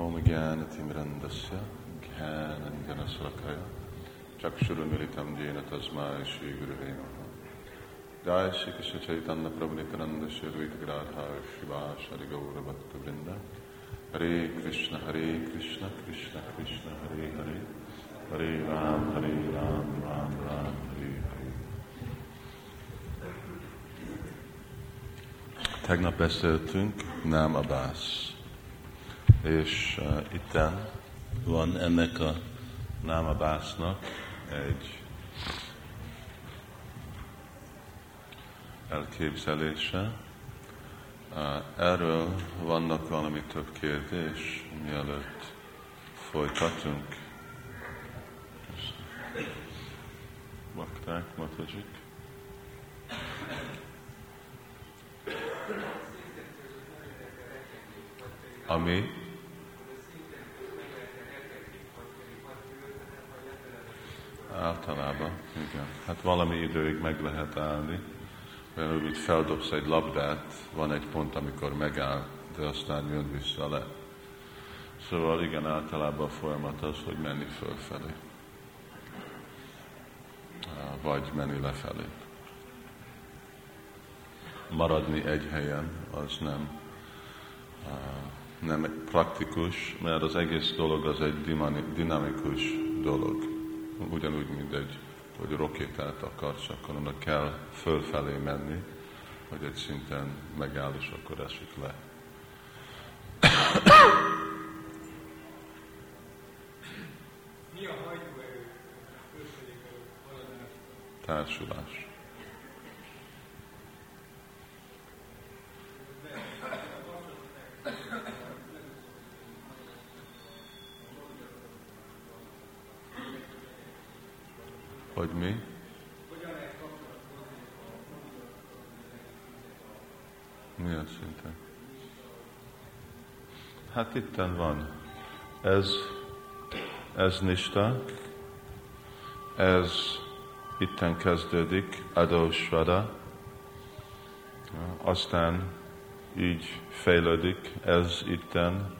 ॐ ज्ञानतिमिरन्दस्य ज्ञानञ्जनशलकया चक्षुरुमिलितं येन तस्मै श्रीगुरुवे नमः जय श्रीकृष्ण चैतन्य प्रभु नित्यानंद श्री अद्वैत राधा शिवास हरि गौरभक्तवृंद हरे कृष्ण हरे कृष्ण कृष्ण कृष्ण हरे हरे हरे राम हरे राम राम राम हरे Hare Tegnap beszéltünk Nám Abbas És uh, itten van ennek a námabásznak egy elképzelése. Uh, erről vannak valami több kérdés, mielőtt folytatunk. Bakták, Matajik. Ami Általában, igen. Hát valami időig meg lehet állni. Olyan, hogy feldobsz egy labdát, van egy pont, amikor megáll, de aztán jön vissza le. Szóval igen, általában a folyamat az, hogy menni fölfelé. Vagy menni lefelé. Maradni egy helyen, az nem, nem praktikus, mert az egész dolog az egy dinamikus dolog ugyanúgy, mint egy, hogy rokétát akarsz, akkor annak kell fölfelé menni, hogy egy szinten megáll, és akkor esik le. Mi a hajtóerő Társulás. Hogy mi? Milyen szinten? Hát itten van. Ez, ez nista, ez itten kezdődik, adósvada, aztán így fejlődik, ez itten,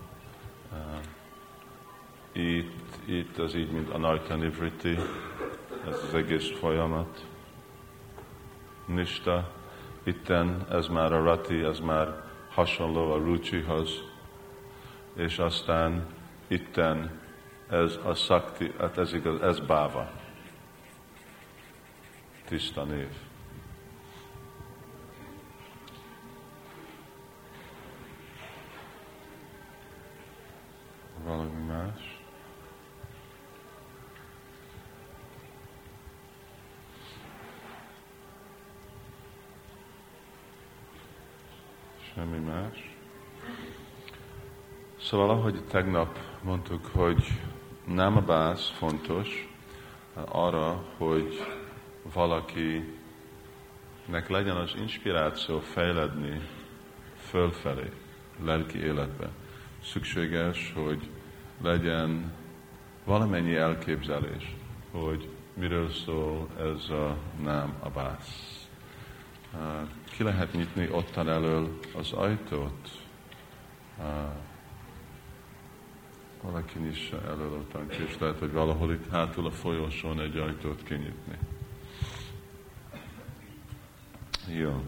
itt, itt az így, mint a Nartanivriti, ez az egész folyamat. Nista, itten ez már a rati, ez már hasonló a rucsihoz, és aztán itten ez a szakti, hát ez igaz, ez báva. Tiszta név. Valami más? Semmi más. Szóval ahogy tegnap mondtuk, hogy nem a bász fontos arra, hogy valakinek legyen az inspiráció fejledni fölfelé, lelki életbe. Szükséges, hogy legyen valamennyi elképzelés, hogy miről szól ez a nem a bász ki lehet nyitni ottan elől az ajtót. Valaki nyissa elől ottan, és lehet, hogy valahol itt hátul a folyosón egy ajtót kinyitni. Jó.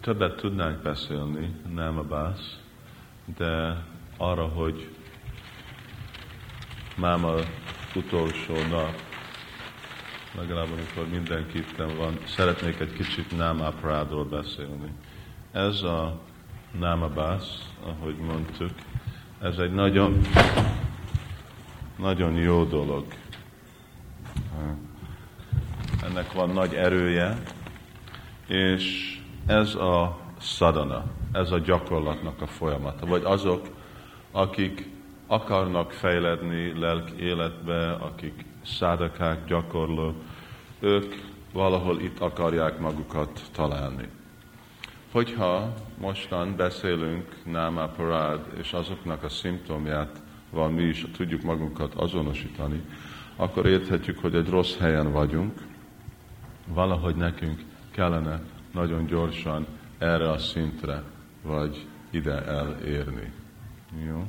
Többet tudnánk beszélni, nem a bász, de arra, hogy máma utolsó nap, legalább amikor mindenki itt van, szeretnék egy kicsit námáprádról beszélni. Ez a námabász, ahogy mondtuk, ez egy nagyon, nagyon jó dolog. Ennek van nagy erője, és ez a szadana, ez a gyakorlatnak a folyamata. Vagy azok, akik akarnak fejledni lelki életbe, akik szádakák, gyakorló, ők valahol itt akarják magukat találni. Hogyha mostan beszélünk Náma Parád és azoknak a szimptomját van mi is tudjuk magunkat azonosítani, akkor érthetjük, hogy egy rossz helyen vagyunk, valahogy nekünk kellene nagyon gyorsan erre a szintre, vagy ide elérni. Jó.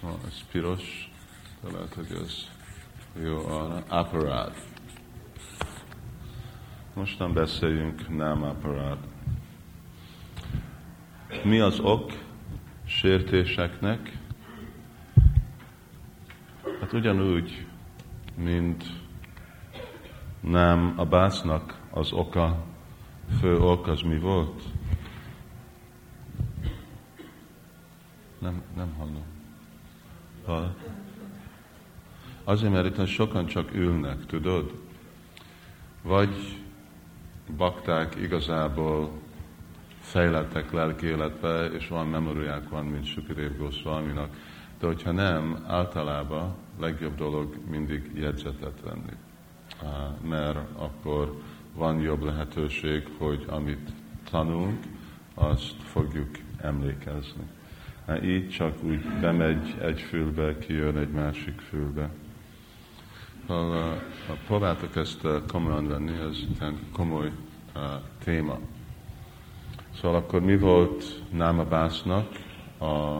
Ha, ez piros, de lehet, hogy ez jó arra. Aparád. Most nem beszéljünk nem aparád. Mi az ok sértéseknek? Hát ugyanúgy, mint nem a básznak az oka, fő ok az mi volt? Nem, nem hallom. Hall? Azért, mert itt sokan csak ülnek, tudod? Vagy bakták igazából fejlettek lelki életbe, és van memóriák van, mint Sukidev Goswaminak. De hogyha nem, általában legjobb dolog mindig jegyzetet venni. Mert akkor van jobb lehetőség, hogy amit tanulunk, azt fogjuk emlékezni. Így csak úgy bemegy egy fülbe, kijön egy másik fülbe. Szóval próbáltak ezt komolyan venni, ez komoly téma. Szóval akkor mi volt Námabásznak a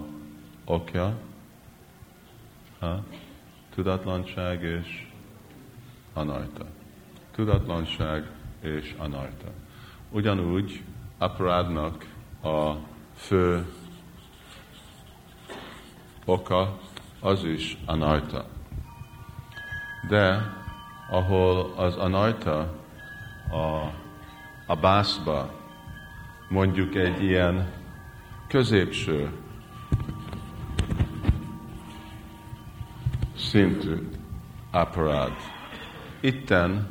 okja? Ha? Tudatlanság és anajta. Tudatlanság és anajta. Ugyanúgy aparádnak a fő oka az is anajta. De ahol az anajta a, a bászba mondjuk egy ilyen középső szintű aparád. Itten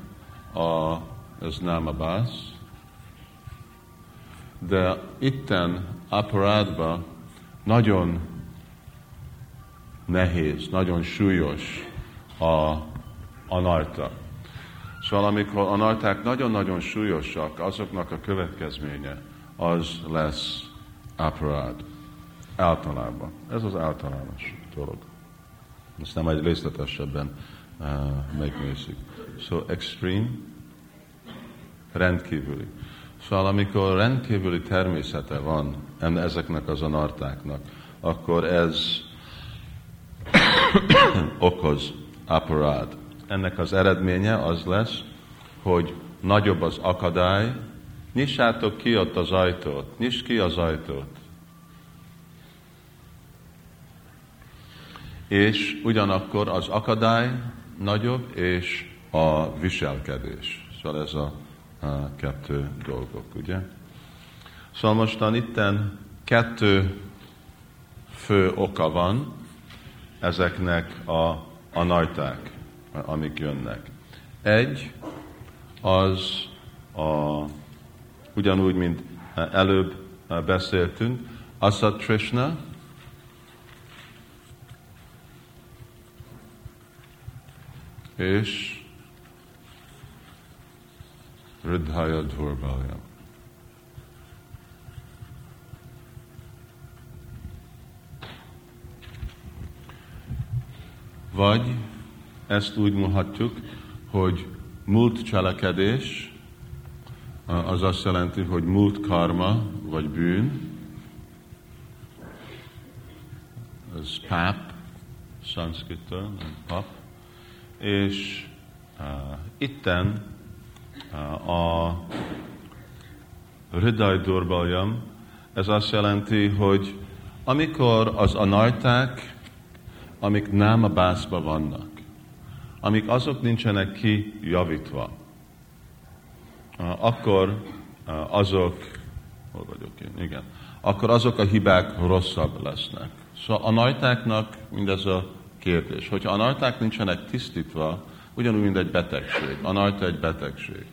a, ez nem a bász, de itten aparádba nagyon nehéz, nagyon súlyos a anarta. Szóval amikor anarták nagyon-nagyon súlyosak, azoknak a következménye, az lesz aparád. Általában. Ez az általános dolog. Ezt nem egy részletesebben uh, megnézzük. So extreme, rendkívüli. Szóval amikor rendkívüli természete van ezeknek az anartáknak, akkor ez okoz aparád. Ennek az eredménye az lesz, hogy nagyobb az akadály, Nyissátok ki ott az ajtót, nyisd ki az ajtót. És ugyanakkor az akadály nagyobb, és a viselkedés. Szóval ez a, a kettő dolgok, ugye? Szóval mostan itten kettő fő oka van ezeknek a, a najták, amik jönnek. Egy, az a ugyanúgy, mint előbb beszéltünk, Asat Trishna, és Ridhaya Dhurbalya. Vagy ezt úgy mondhatjuk, hogy múlt cselekedés, az azt jelenti, hogy múlt karma, vagy bűn, ez páp, szanszkita, pap, és uh, itten uh, a Ridaj Durbaljam, ez azt jelenti, hogy amikor az anajták, amik nem a bászba vannak, amik azok nincsenek kijavítva, akkor azok, hol vagyok én, igen, akkor azok a hibák rosszabb lesznek. Szóval a najtáknak mindez a kérdés. Hogyha a najták nincsenek tisztítva, ugyanúgy, mint egy betegség. A najta egy betegség.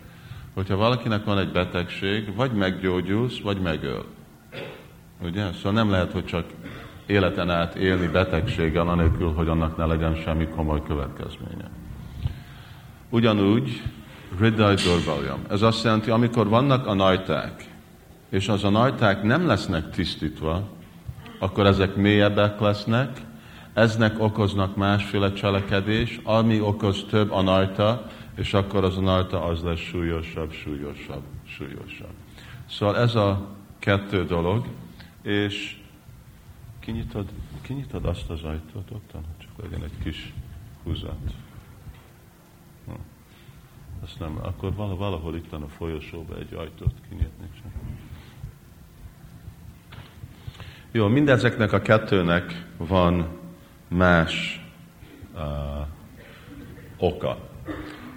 Hogyha valakinek van egy betegség, vagy meggyógyulsz, vagy megöl. Ugye? Szóval nem lehet, hogy csak életen át élni betegséggel, anélkül, hogy annak ne legyen semmi komoly következménye. Ugyanúgy Riddai Dorbaljam. Ez azt jelenti, amikor vannak a najták, és az a najták nem lesznek tisztítva, akkor ezek mélyebbek lesznek, eznek okoznak másféle cselekedés, ami okoz több anarta, és akkor az anarta az lesz súlyosabb, súlyosabb, súlyosabb. Szóval ez a kettő dolog, és kinyitod, kinyitod azt az ajtót ottan, csak legyen egy kis húzat. Hm. Azt nem, akkor valahol itt van a folyosóba egy ajtót kinyitni csak. Jó, mindezeknek a kettőnek van más uh, oka.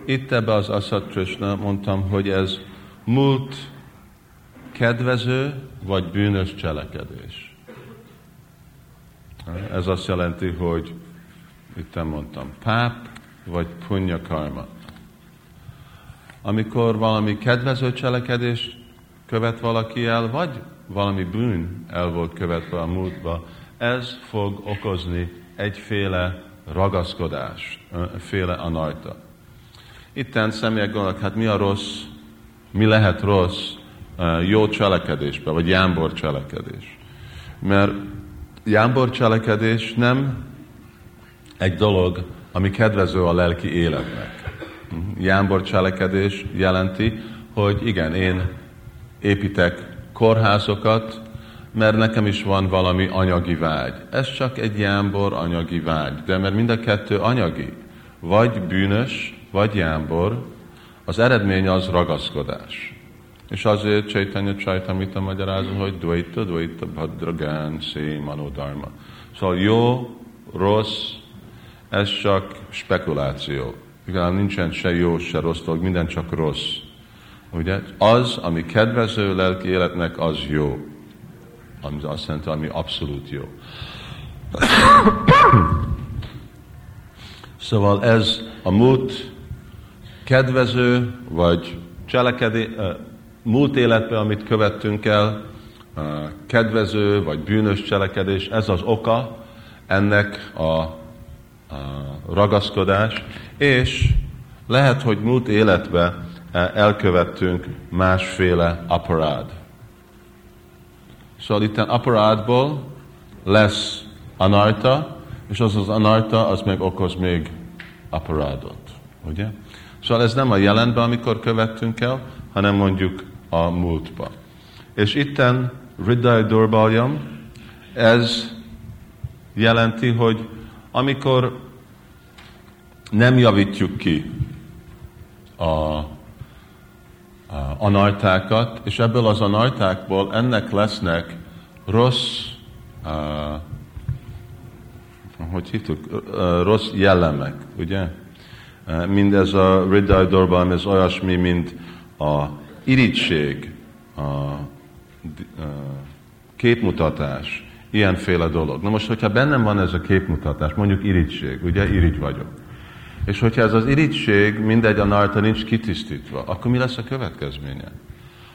Itt ebbe az Krishna mondtam, hogy ez múlt kedvező vagy bűnös cselekedés. Ez azt jelenti, hogy itt mondtam, páp vagy punya karma. Amikor valami kedvező cselekedés követ valaki el, vagy valami bűn el volt követve a múltba, ez fog okozni egyféle ragaszkodás, féle anajta. Itten személyek gondolnak, hát mi a rossz, mi lehet rossz jó cselekedésbe, vagy jámbor cselekedés. Mert jámbor cselekedés nem egy dolog, ami kedvező a lelki életnek. Jámbor cselekedés jelenti, hogy igen, én építek kórházokat, mert nekem is van valami anyagi vágy. Ez csak egy jámbor anyagi vágy, de mert mind a kettő anyagi, vagy bűnös, vagy jámbor, az eredmény az ragaszkodás. És azért Chaitanya Chaitamita magyarázza, hogy Dvaita, Dvaita, Bhadragán, Szé, Manodharma. Szóval jó, rossz, ez csak spekuláció. Igazán nincsen se jó, se rossz dolog, minden csak rossz. Ugye? Az, ami kedvező lelki életnek, az jó. Ami azt jelenti, ami abszolút jó. szóval ez a múlt kedvező, vagy cselekedé, múlt életben, amit követtünk el, kedvező vagy bűnös cselekedés, ez az oka ennek a, ragaszkodás, és lehet, hogy múlt életben elkövettünk másféle aparád. Szóval itt aparádból lesz anarta, és az az anarta, az meg okoz még aparádot. Ugye? Szóval ez nem a jelenben, amikor követtünk el, hanem mondjuk a múltba. És itten Riddai Durbaljam, ez jelenti, hogy amikor nem javítjuk ki a anajtákat, és ebből az anajtákból ennek lesznek rossz, uh, hogy hívtuk, rossz jellemek, ugye? Mindez a Riddai Dorban, ez olyasmi, mint a irigység, a képmutatás, ilyenféle dolog. Na most, hogyha bennem van ez a képmutatás, mondjuk irigység, ugye, irigy vagyok, és hogyha ez az irigység mindegy a narta nincs kitisztítva, akkor mi lesz a következménye?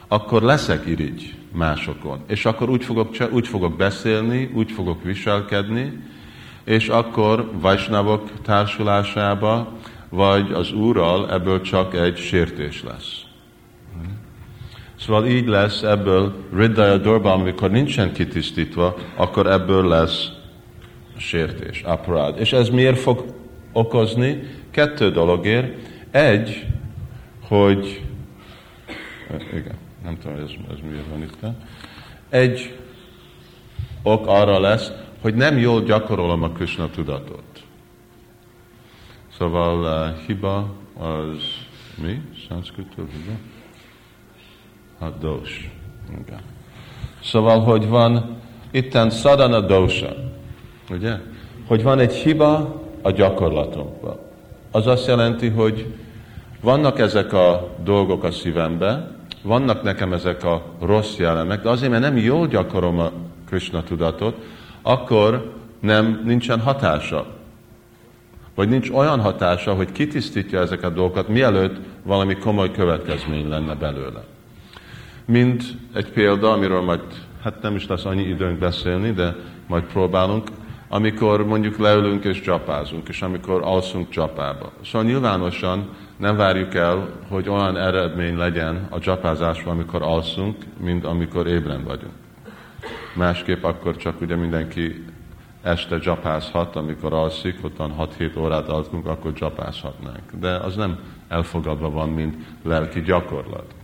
Akkor leszek irigy másokon, és akkor úgy fogok, úgy fogok beszélni, úgy fogok viselkedni, és akkor Vajsnavok társulásába, vagy az Úrral ebből csak egy sértés lesz. Szóval így lesz ebből Riddaya Dorban, amikor nincsen kitisztítva, akkor ebből lesz sértés, aparád. És ez miért fog okozni? kettő dologért. Egy, hogy igen, nem tudom, ez, ez miért van itt. Egy ok arra lesz, hogy nem jól gyakorolom a Krishna tudatot. Szóval uh, hiba az mi? Szanszkritől hiba? A dos. Igen. Szóval, hogy van itten sadana dosa, ugye? Hogy van egy hiba a gyakorlatunkban az azt jelenti, hogy vannak ezek a dolgok a szívembe, vannak nekem ezek a rossz jellemek, de azért, mert nem jól gyakorom a Krishna tudatot, akkor nem, nincsen hatása. Vagy nincs olyan hatása, hogy kitisztítja ezeket a dolgokat, mielőtt valami komoly következmény lenne belőle. Mint egy példa, amiről majd, hát nem is lesz annyi időnk beszélni, de majd próbálunk, amikor mondjuk leülünk és csapázunk, és amikor alszunk csapába. Szóval nyilvánosan nem várjuk el, hogy olyan eredmény legyen a csapázásban, amikor alszunk, mint amikor ébren vagyunk. Másképp akkor csak ugye mindenki este csapázhat, amikor alszik, ottan 6-7 órát alszunk, akkor csapázhatnánk. De az nem elfogadva van, mint lelki gyakorlat.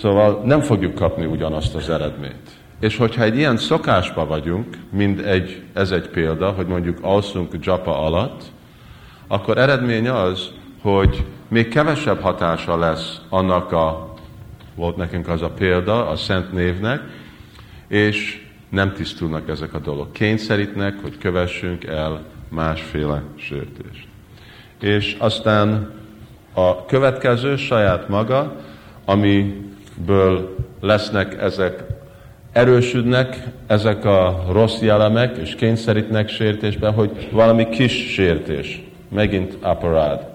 Szóval nem fogjuk kapni ugyanazt az eredményt. És hogyha egy ilyen szokásba vagyunk, mint egy, ez egy példa, hogy mondjuk alszunk japa alatt, akkor eredmény az, hogy még kevesebb hatása lesz annak a, volt nekünk az a példa, a szent névnek, és nem tisztulnak ezek a dolgok. Kényszerítnek, hogy kövessünk el másféle sértést. És aztán a következő saját maga, amiből lesznek ezek, erősödnek ezek a rossz jellemek, és kényszerítnek sértésbe, hogy valami kis sértés, megint aparád,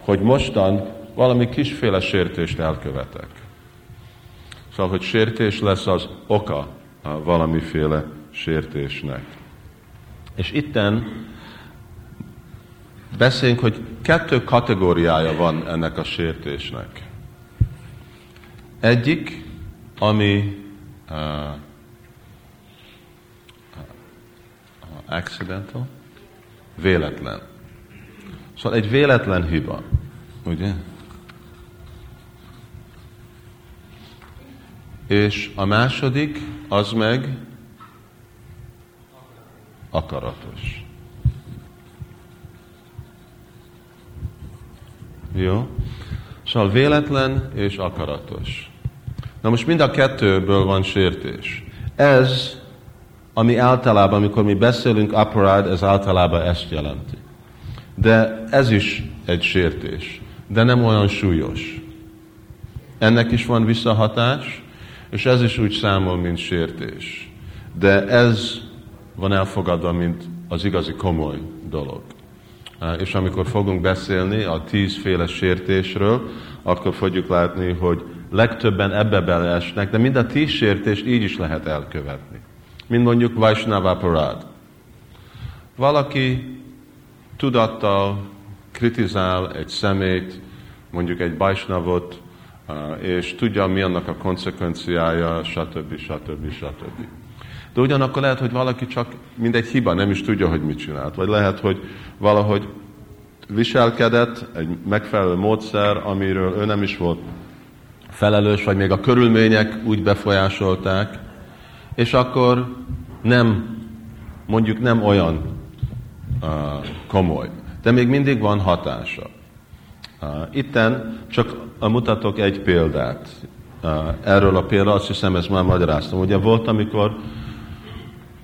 hogy mostan valami kisféle sértést elkövetek. Szóval, hogy sértés lesz az oka a valamiféle sértésnek. És itten beszéljünk, hogy kettő kategóriája van ennek a sértésnek. Egyik, ami uh, accidental, véletlen. Szóval egy véletlen hiba, ugye? És a második, az meg akaratos. Jó? Szóval véletlen és akaratos. Na most mind a kettőből van sértés. Ez, ami általában, amikor mi beszélünk aparád, ez általában ezt jelenti. De ez is egy sértés, de nem olyan súlyos. Ennek is van visszahatás, és ez is úgy számol, mint sértés. De ez van elfogadva, mint az igazi komoly dolog. És amikor fogunk beszélni a tízféle sértésről, akkor fogjuk látni, hogy legtöbben ebbe beleesnek, de mind a tíz sértést így is lehet elkövetni. Mint mondjuk Vaisnava Parad. Valaki tudattal kritizál egy szemét, mondjuk egy Vaisnavot, és tudja, mi annak a konsekvenciája, stb. stb. stb. De ugyanakkor lehet, hogy valaki csak mindegy hiba, nem is tudja, hogy mit csinált. Vagy lehet, hogy valahogy viselkedett egy megfelelő módszer, amiről ő nem is volt felelős, vagy még a körülmények úgy befolyásolták, és akkor nem, mondjuk nem olyan uh, komoly, de még mindig van hatása. Uh, itten csak mutatok egy példát. Uh, erről a példa, azt hiszem, ezt már magyaráztam. Ugye volt, amikor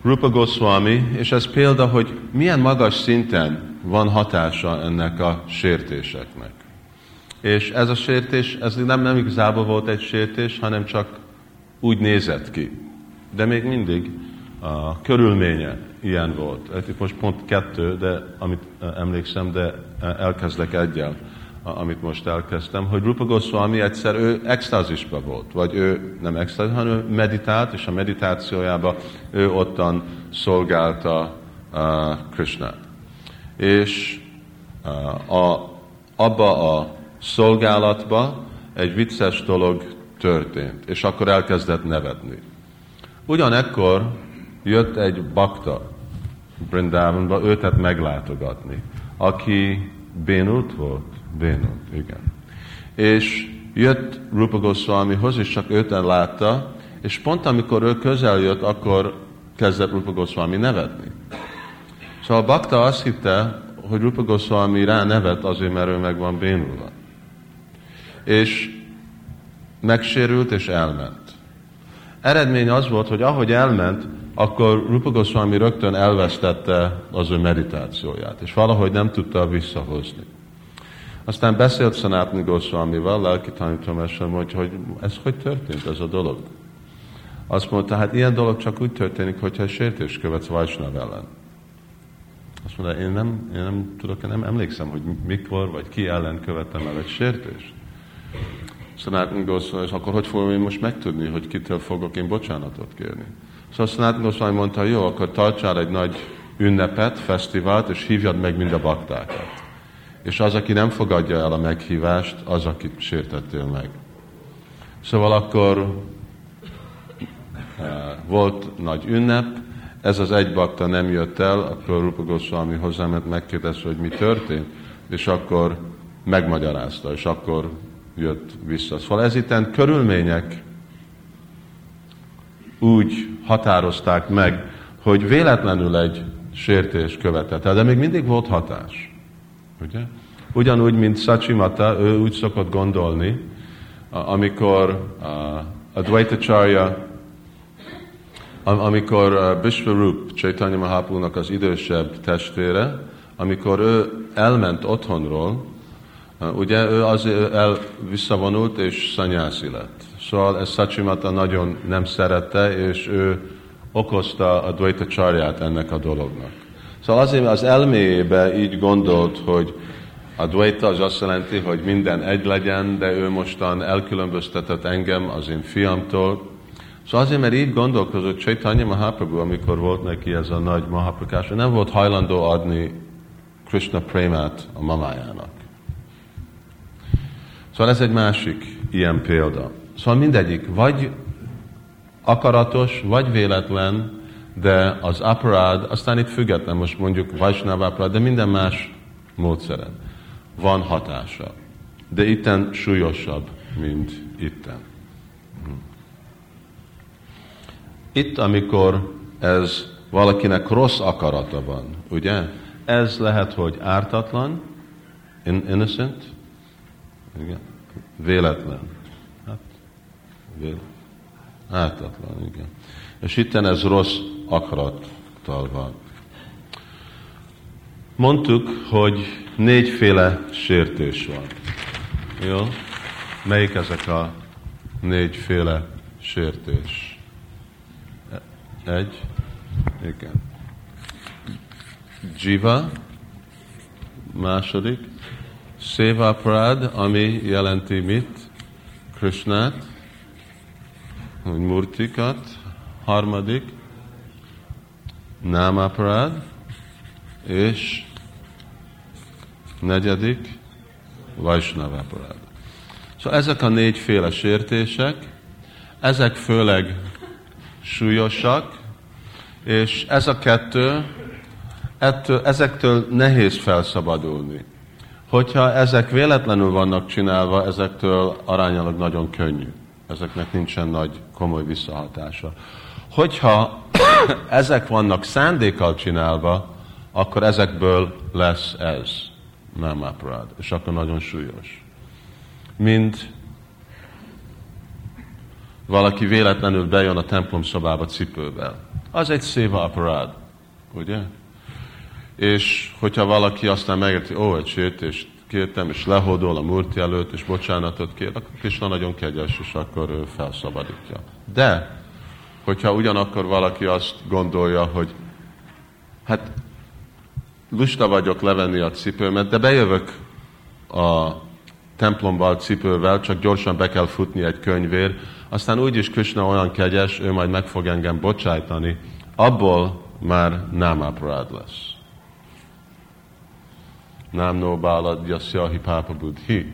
Rupa Goswami, és ez példa, hogy milyen magas szinten van hatása ennek a sértéseknek. És ez a sértés, ez nem, nem igazából volt egy sértés, hanem csak úgy nézett ki. De még mindig a körülménye ilyen volt. Itt most pont kettő, de amit emlékszem, de elkezdek egyel amit most elkezdtem, hogy Rupa Goswami egyszer ő extázisba volt, vagy ő nem extázis, hanem meditált, és a meditációjában ő ottan szolgálta uh, Krishnát. És uh, a, abba a szolgálatba egy vicces dolog történt, és akkor elkezdett nevetni. Ugyanekkor jött egy bakta Brindavanba őtet meglátogatni, aki bénult volt, bénult, igen. És jött Rupa Goswamihoz, és csak őten látta, és pont amikor ő közel jött, akkor kezdett Rupa Goswami nevetni. Szóval a bakta azt hitte, hogy Rupa Goswami rá nevet azért, mert ő meg van bénulva. És megsérült és elment. Eredmény az volt, hogy ahogy elment, akkor Rupa Goswami rögtön elvesztette az ő meditációját, és valahogy nem tudta visszahozni. Aztán beszélt Sanatni Goswamival, lelki tanítomásra, hogy, hogy ez hogy történt ez a dolog. Azt mondta, hát ilyen dolog csak úgy történik, hogyha sértés követsz Vajsnav ellen. Azt mondta, én nem, én nem tudok, én nem emlékszem, hogy mikor vagy ki ellen követtem el egy sértést. Sanatni Goswami, és akkor hogy fogom én most megtudni, hogy kitől fogok én bocsánatot kérni? Szóval Sanatni Goswami mondta, jó, akkor tartsál egy nagy ünnepet, fesztivált, és hívjad meg mind a baktákat és az, aki nem fogadja el a meghívást, az, akit sértettél meg. Szóval akkor uh, volt nagy ünnep, ez az egy bakta nem jött el, akkor Rupa Goswami hozzáment, megkérdezte, hogy mi történt, és akkor megmagyarázta, és akkor jött vissza. Szóval ez itten körülmények úgy határozták meg, hogy véletlenül egy sértés követett el, de még mindig volt hatás. Ugye? Ugyanúgy, mint Sachimata, ő úgy szokott gondolni, amikor a Dvaitacharya, amikor Bishwarup, Chaitanya Mahaprabhu-nak az idősebb testvére, amikor ő elment otthonról, ugye ő az el visszavonult és szanyászi lett. Szóval ez Sachimata nagyon nem szerette, és ő okozta a Dvaita csarját ennek a dolognak. Szóval azért az elméjébe így gondolt, hogy a Dvaita az azt jelenti, hogy minden egy legyen, de ő mostan elkülönböztetett engem az én fiamtól. Szóval azért, mert így gondolkozott Chaitanya Mahaprabhu, amikor volt neki ez a nagy Mahaprakás, nem volt hajlandó adni Krishna Prémát a mamájának. Szóval ez egy másik ilyen példa. Szóval mindegyik, vagy akaratos, vagy véletlen, de az aparád, aztán itt független, most mondjuk Vajsnáv aparád, de minden más módszeren van hatása. De itten súlyosabb, mint itten. Itt, amikor ez valakinek rossz akarata van, ugye? Ez lehet, hogy ártatlan, innocent, igen, véletlen. Hát, véletlen. Ártatlan, igen. És itten ez rossz akarattal van. Mondtuk, hogy négyféle sértés van. Jó? Melyik ezek a négyféle sértés? Egy. Igen. Jiva. Második. Seva Prad, ami jelenti mit? Krishnát murtikat, harmadik, námaparád, és negyedik, vajsnavaparád. Szóval ezek a négyféle sértések, ezek főleg súlyosak, és ez a kettő, ettől, ezektől nehéz felszabadulni. Hogyha ezek véletlenül vannak csinálva, ezektől aránylag nagyon könnyű ezeknek nincsen nagy komoly visszahatása. Hogyha ezek vannak szándékkal csinálva, akkor ezekből lesz ez, nem aparád, és akkor nagyon súlyos. Mint valaki véletlenül bejön a templom szobába cipővel. Az egy széva aparád, ugye? És hogyha valaki aztán megérti, ó, egy sértést kértem, és lehódol a murti előtt, és bocsánatot kér, akkor Krishna nagyon kegyes, és akkor ő felszabadítja. De, hogyha ugyanakkor valaki azt gondolja, hogy hát lusta vagyok levenni a cipőmet, de bejövök a templomba cipővel, csak gyorsan be kell futni egy könyvér, aztán úgyis Krishna olyan kegyes, ő majd meg fog engem bocsájtani, abból már nem lesz nem no bálad pápa buddhi.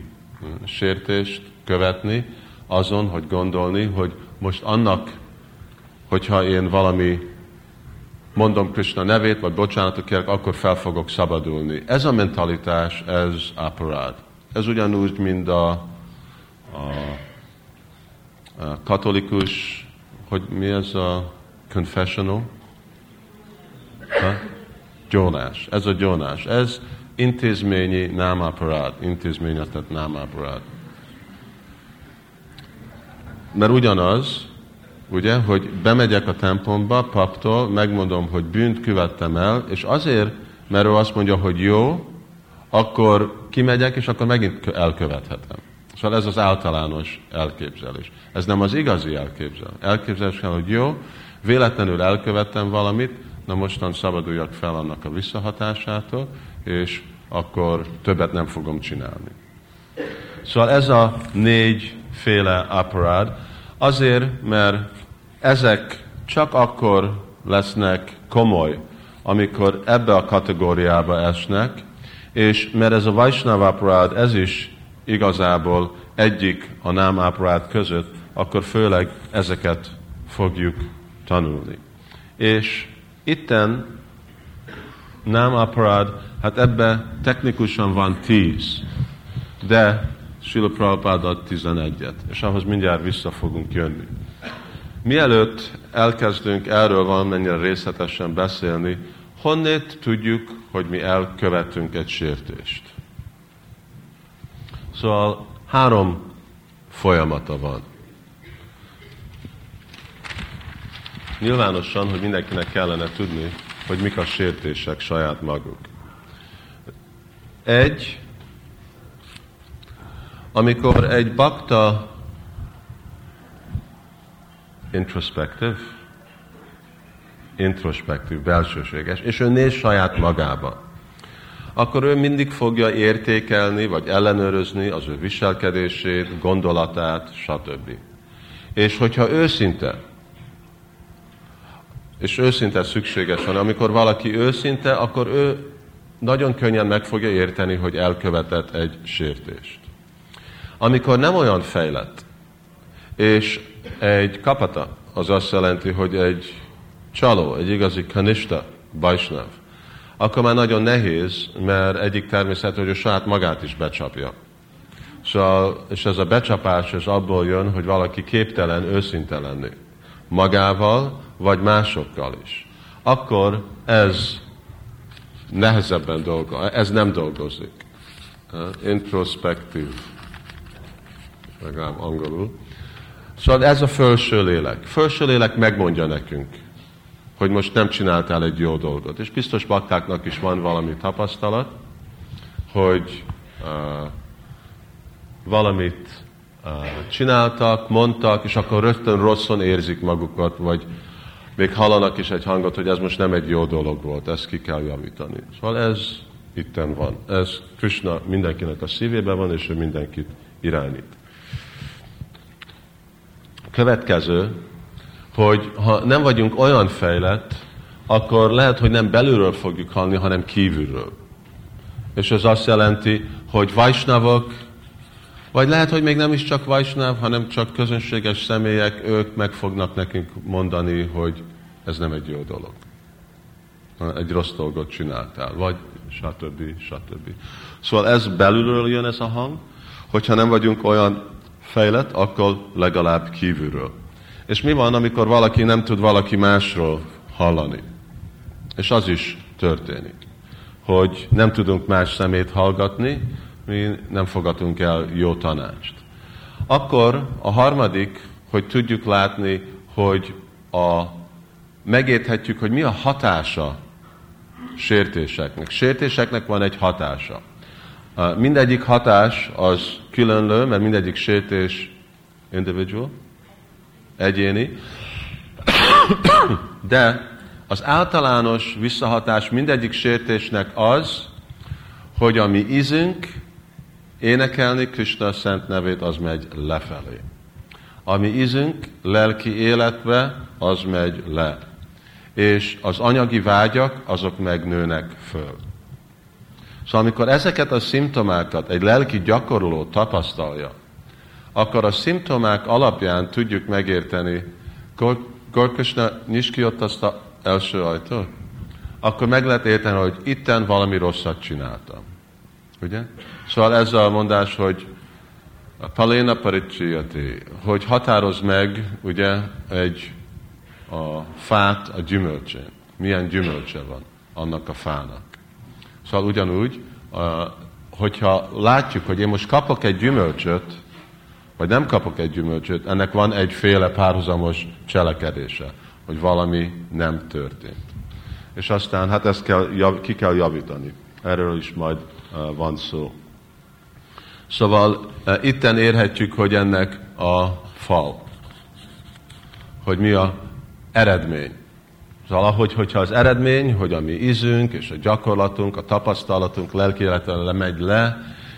Sértést követni azon, hogy gondolni, hogy most annak, hogyha én valami mondom Krishna nevét, vagy bocsánatot kérek, akkor fel fogok szabadulni. Ez a mentalitás, ez aparád. Ez ugyanúgy, mint a, a, a katolikus, hogy mi ez a confessional? Ha? Gyónás. Ez a gyónás. Ez intézményi námaparát, intézményeztet námaparát. Mert ugyanaz, ugye, hogy bemegyek a templomba paptól, megmondom, hogy bűnt követtem el, és azért, mert ő azt mondja, hogy jó, akkor kimegyek, és akkor megint elkövethetem. Szóval ez az általános elképzelés. Ez nem az igazi elképzelés. Elképzelés kell, hogy jó, véletlenül elkövettem valamit, na mostan szabaduljak fel annak a visszahatásától, és akkor többet nem fogom csinálni. Szóval ez a négyféle aparád azért, mert ezek csak akkor lesznek komoly, amikor ebbe a kategóriába esnek, és mert ez a Vaishnava aparád, ez is igazából egyik a nem aparád között, akkor főleg ezeket fogjuk tanulni. És itten nem aparad, hát ebbe technikusan van tíz, de Sila Prabhupád ad tizenegyet, és ahhoz mindjárt vissza fogunk jönni. Mielőtt elkezdünk erről valamennyire részletesen beszélni, honnét tudjuk, hogy mi elkövetünk egy sértést? Szóval három folyamata van. Nyilvánosan, hogy mindenkinek kellene tudni, hogy mik a sértések saját maguk. Egy, amikor egy bakta introspective, introspektív, belsőséges, és ő néz saját magába, akkor ő mindig fogja értékelni, vagy ellenőrizni az ő viselkedését, gondolatát, stb. És hogyha őszinte, és őszinte szükséges van, amikor valaki őszinte, akkor ő nagyon könnyen meg fogja érteni, hogy elkövetett egy sértést. Amikor nem olyan fejlett, és egy kapata, az azt jelenti, hogy egy csaló, egy igazi kanista, bajsnav, akkor már nagyon nehéz, mert egyik természet, hogy ő saját magát is becsapja. Szóval, és ez a becsapás ez abból jön, hogy valaki képtelen őszinte lenni. Magával, vagy másokkal is. Akkor ez nehezebben dolgozik, ez nem dolgozik. Introspektív, legalább angolul. Szóval ez a felső lélek. Felső lélek megmondja nekünk, hogy most nem csináltál egy jó dolgot. És biztos baktáknak is van valami tapasztalat, hogy uh, valamit uh, csináltak, mondtak, és akkor rögtön rosszon érzik magukat, vagy még hallanak is egy hangot, hogy ez most nem egy jó dolog volt, ezt ki kell javítani. Szóval ez itten van. Ez Krishna mindenkinek a szívében van, és ő mindenkit irányít. Következő, hogy ha nem vagyunk olyan fejlett, akkor lehet, hogy nem belülről fogjuk halni, hanem kívülről. És ez azt jelenti, hogy vajsnavok, vagy lehet, hogy még nem is csak vajsnav, hanem csak közönséges személyek, ők meg fognak nekünk mondani, hogy ez nem egy jó dolog. Egy rossz dolgot csináltál, vagy stb. stb. Szóval ez belülről jön ez a hang, hogyha nem vagyunk olyan fejlett, akkor legalább kívülről. És mi van, amikor valaki nem tud valaki másról hallani? És az is történik, hogy nem tudunk más szemét hallgatni, mi nem fogadunk el jó tanácst. Akkor a harmadik, hogy tudjuk látni, hogy a, megérthetjük, hogy mi a hatása sértéseknek. Sértéseknek van egy hatása. Mindegyik hatás az különlő, mert mindegyik sértés individual, egyéni, de az általános visszahatás mindegyik sértésnek az, hogy a mi ízünk énekelni Krishna szent nevét, az megy lefelé. A mi ízünk lelki életbe, az megy le. És az anyagi vágyak, azok megnőnek föl. Szóval amikor ezeket a szimptomákat egy lelki gyakorló tapasztalja, akkor a szimptomák alapján tudjuk megérteni, Gorkosna nyis ki ott azt az első ajtó, akkor meg lehet érteni, hogy itten valami rosszat csináltam. Ugye? Szóval ez a mondás, hogy a paléna paricsiyati, hogy határoz meg ugye egy a fát a gyümölcsén. Milyen gyümölcse van annak a fának. Szóval ugyanúgy, hogyha látjuk, hogy én most kapok egy gyümölcsöt, vagy nem kapok egy gyümölcsöt, ennek van egyféle párhuzamos cselekedése, hogy valami nem történt. És aztán hát ezt kell, ki kell javítani. Erről is majd uh, van szó. Szóval uh, itten érhetjük, hogy ennek a fal, hogy mi a eredmény. Szóval ahogy, hogyha az eredmény, hogy a mi ízünk, és a gyakorlatunk, a tapasztalatunk lelki lemegy le,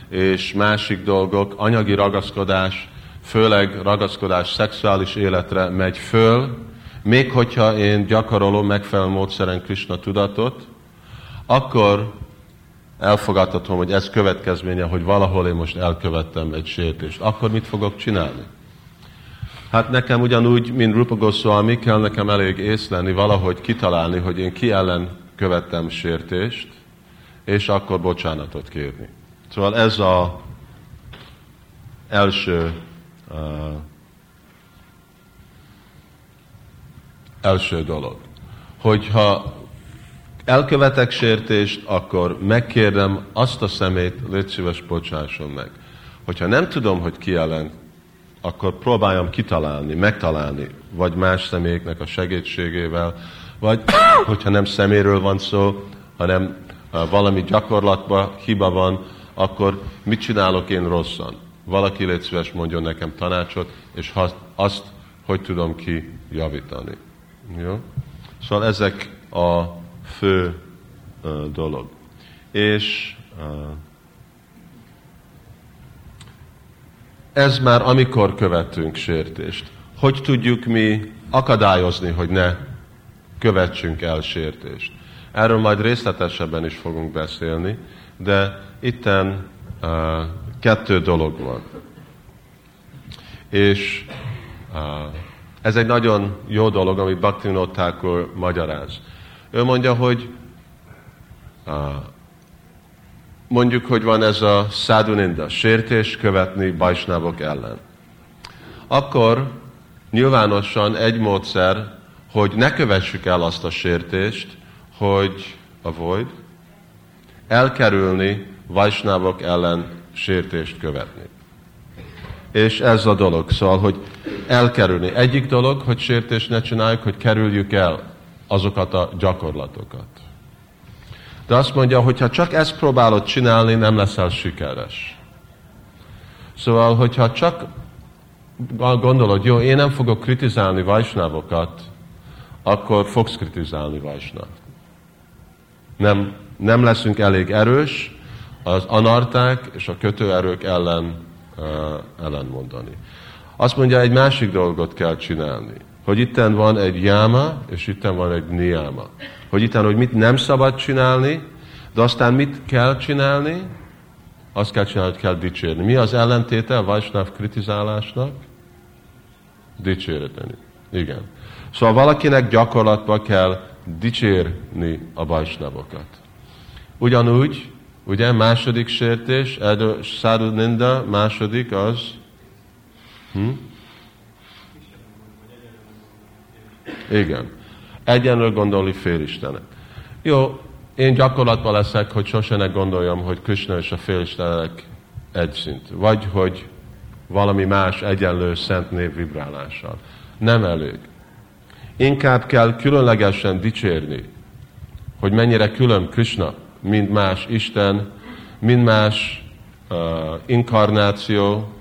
és másik dolgok, anyagi ragaszkodás, főleg ragaszkodás szexuális életre megy föl, még hogyha én gyakorolom megfelelő módszeren Krishna tudatot, akkor elfogadhatom, hogy ez következménye, hogy valahol én most elkövettem egy sértést. Akkor mit fogok csinálni? Hát nekem ugyanúgy, mint Rupa Goswami, kell nekem elég észleni, valahogy kitalálni, hogy én ki ellen követtem sértést, és akkor bocsánatot kérni. Szóval ez a első uh, első dolog. Hogyha elkövetek sértést, akkor megkérdem azt a szemét, légy szíves, bocsásson meg. Hogyha nem tudom, hogy ki ellen, akkor próbáljam kitalálni, megtalálni, vagy más személyeknek a segítségével, vagy hogyha nem szeméről van szó, hanem valami gyakorlatban hiba van, akkor mit csinálok én rosszan? Valaki légy szíves mondjon nekem tanácsot, és azt, hogy tudom ki javítani. Jó? Szóval ezek a fő dolog. És uh, ez már amikor követünk sértést. Hogy tudjuk mi akadályozni, hogy ne követsünk el sértést? Erről majd részletesebben is fogunk beszélni, de itten uh, kettő dolog van. És uh, ez egy nagyon jó dolog, amit Bhaktivinoda Thakur magyaráz. Ő mondja, hogy uh, mondjuk, hogy van ez a száduninda, sértés követni bajsnávok ellen. Akkor nyilvánosan egy módszer, hogy ne kövessük el azt a sértést, hogy avoid, elkerülni vajsnávok ellen sértést követni. És ez a dolog, szóval, hogy elkerülni. Egyik dolog, hogy sértést ne csináljuk, hogy kerüljük el azokat a gyakorlatokat. De azt mondja, hogy ha csak ezt próbálod csinálni, nem leszel sikeres. Szóval, hogyha csak gondolod, jó, én nem fogok kritizálni vajsnávokat, akkor fogsz kritizálni vajsnát. Nem, nem leszünk elég erős az anarták és a kötőerők ellen uh, ellen. Azt mondja, egy másik dolgot kell csinálni. Hogy itten van egy jáma, és itten van egy niáma. Hogy itten, hogy mit nem szabad csinálni, de aztán mit kell csinálni? Azt kell csinálni, hogy kell dicsérni. Mi az ellentéte a Vajsnáv kritizálásnak? Dicséreteni. Igen. Szóval valakinek gyakorlatban kell dicsérni a Vajsnavokat. Ugyanúgy, ugye, második sértés, Szádu Ninda, második az, hm? Igen. Egyenlő gondolni félistenek. Jó, én gyakorlatban leszek, hogy sose ne gondoljam, hogy Krishna és a félistenek egy szint. Vagy, hogy valami más egyenlő szent név vibrálással. Nem elég. Inkább kell különlegesen dicsérni, hogy mennyire külön Krishna, mint más Isten, mint más uh, inkarnáció,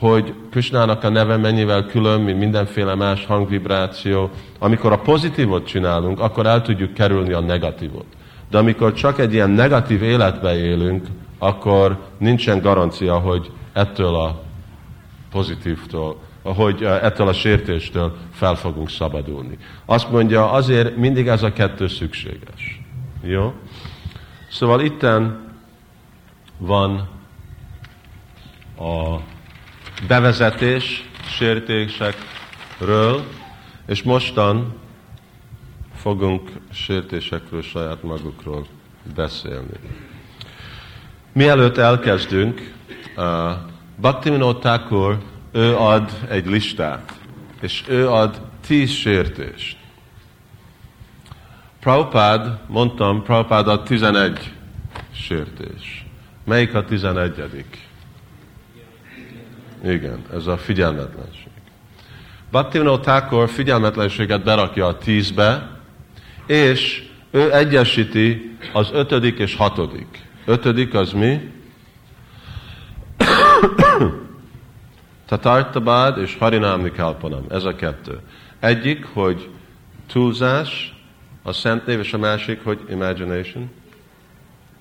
hogy Krishnának a neve mennyivel külön, mint mindenféle más hangvibráció. Amikor a pozitívot csinálunk, akkor el tudjuk kerülni a negatívot. De amikor csak egy ilyen negatív életbe élünk, akkor nincsen garancia, hogy ettől a pozitívtól, hogy ettől a sértéstől fel fogunk szabadulni. Azt mondja, azért mindig ez a kettő szükséges. Jó? Szóval itten van a bevezetés sértésekről, és mostan fogunk sértésekről saját magukról beszélni. Mielőtt elkezdünk, uh, Bhaktivinoda Thakur, ő ad egy listát, és ő ad tíz sértést. Prabhupád, mondtam, Prabhupád ad tizenegy sértés. Melyik a tizenegyedik? Igen, ez a figyelmetlenség. Bhaktivinoda Thakur figyelmetlenséget berakja a tízbe, és ő egyesíti az ötödik és hatodik. Ötödik az mi? Tatartabad és Harinámni Kalpanam. Ez a kettő. Egyik, hogy túlzás, a szent név, és a másik, hogy imagination.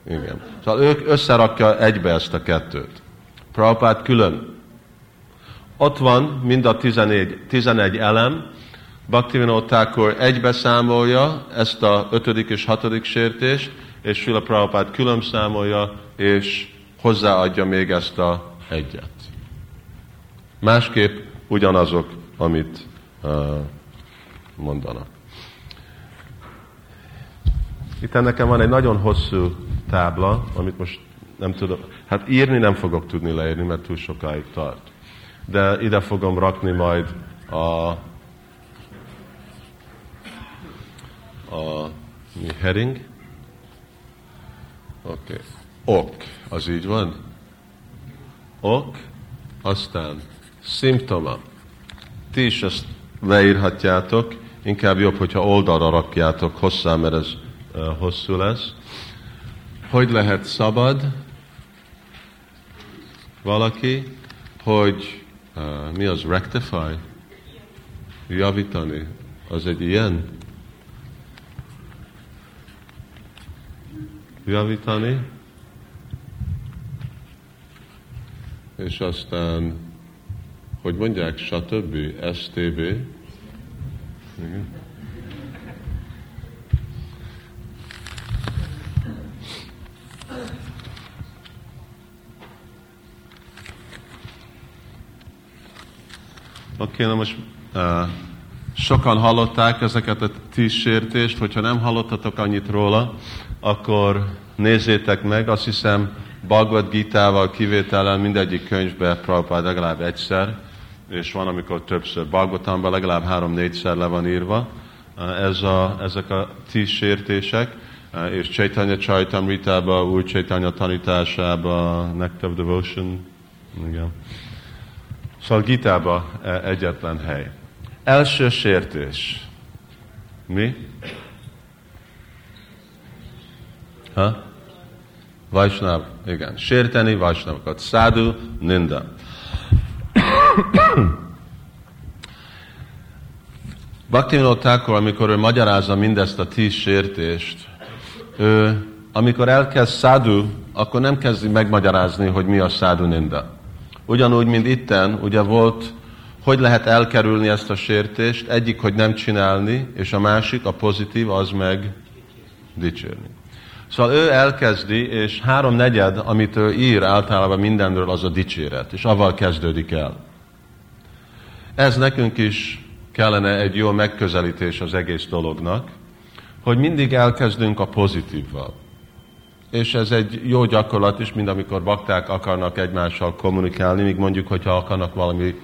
Igen. Szóval ők összerakja egybe ezt a kettőt. Prabhupád külön ott van mind a 11, 11 elem, Bhaktivinoda Thakur egybe számolja ezt a ötödik és hatodik sértést, és Sula Prabhupád külön számolja, és hozzáadja még ezt a egyet. Másképp ugyanazok amit uh, mondanak. Itt nekem van egy nagyon hosszú tábla, amit most nem tudom, hát írni nem fogok tudni leírni, mert túl sokáig tart. De ide fogom rakni majd a, a mi heading. Oké. Okay. Ok, az így van? Ok, aztán szimptoma. Ti is ezt leírhatjátok, inkább jobb, hogyha oldalra rakjátok hosszá, mert ez uh, hosszú lesz. Hogy lehet szabad valaki, hogy mi az rectify? Javítani. Az egy ilyen? Javítani. És aztán, hogy mondják, stb. STB. Igen. Oké, okay, na most uh, sokan hallották ezeket a tíz sértést, hogyha nem hallottatok annyit róla, akkor nézzétek meg, azt hiszem Bhagavad Gita-val kivétellel mindegyik könyvbe Prabhupád legalább egyszer, és van, amikor többször. Bhagavatamban legalább három-négyszer le van írva ez a, ezek a tíz sértések, és Chaitanya Chaitamrita-ba, új Chaitanya tanításába, Nectar of Devotion, igen. Szóval Gitába e, egyetlen hely. Első sértés. Mi? Ha? Vajsnav, igen. Sérteni Vajsnavokat. Szádu, Ninda. Bhaktivinoda Thakur, amikor ő magyarázza mindezt a tíz sértést, ő, amikor elkezd szádu, akkor nem kezdi megmagyarázni, hogy mi a szádu ninda. Ugyanúgy, mint itten, ugye volt, hogy lehet elkerülni ezt a sértést, egyik, hogy nem csinálni, és a másik, a pozitív, az meg dicsérni. Szóval ő elkezdi, és háromnegyed, amit ő ír általában mindenről, az a dicséret, és avval kezdődik el. Ez nekünk is kellene egy jó megközelítés az egész dolognak, hogy mindig elkezdünk a pozitívval. És ez egy jó gyakorlat is, mint amikor bakták akarnak egymással kommunikálni, míg mondjuk, hogyha akarnak valami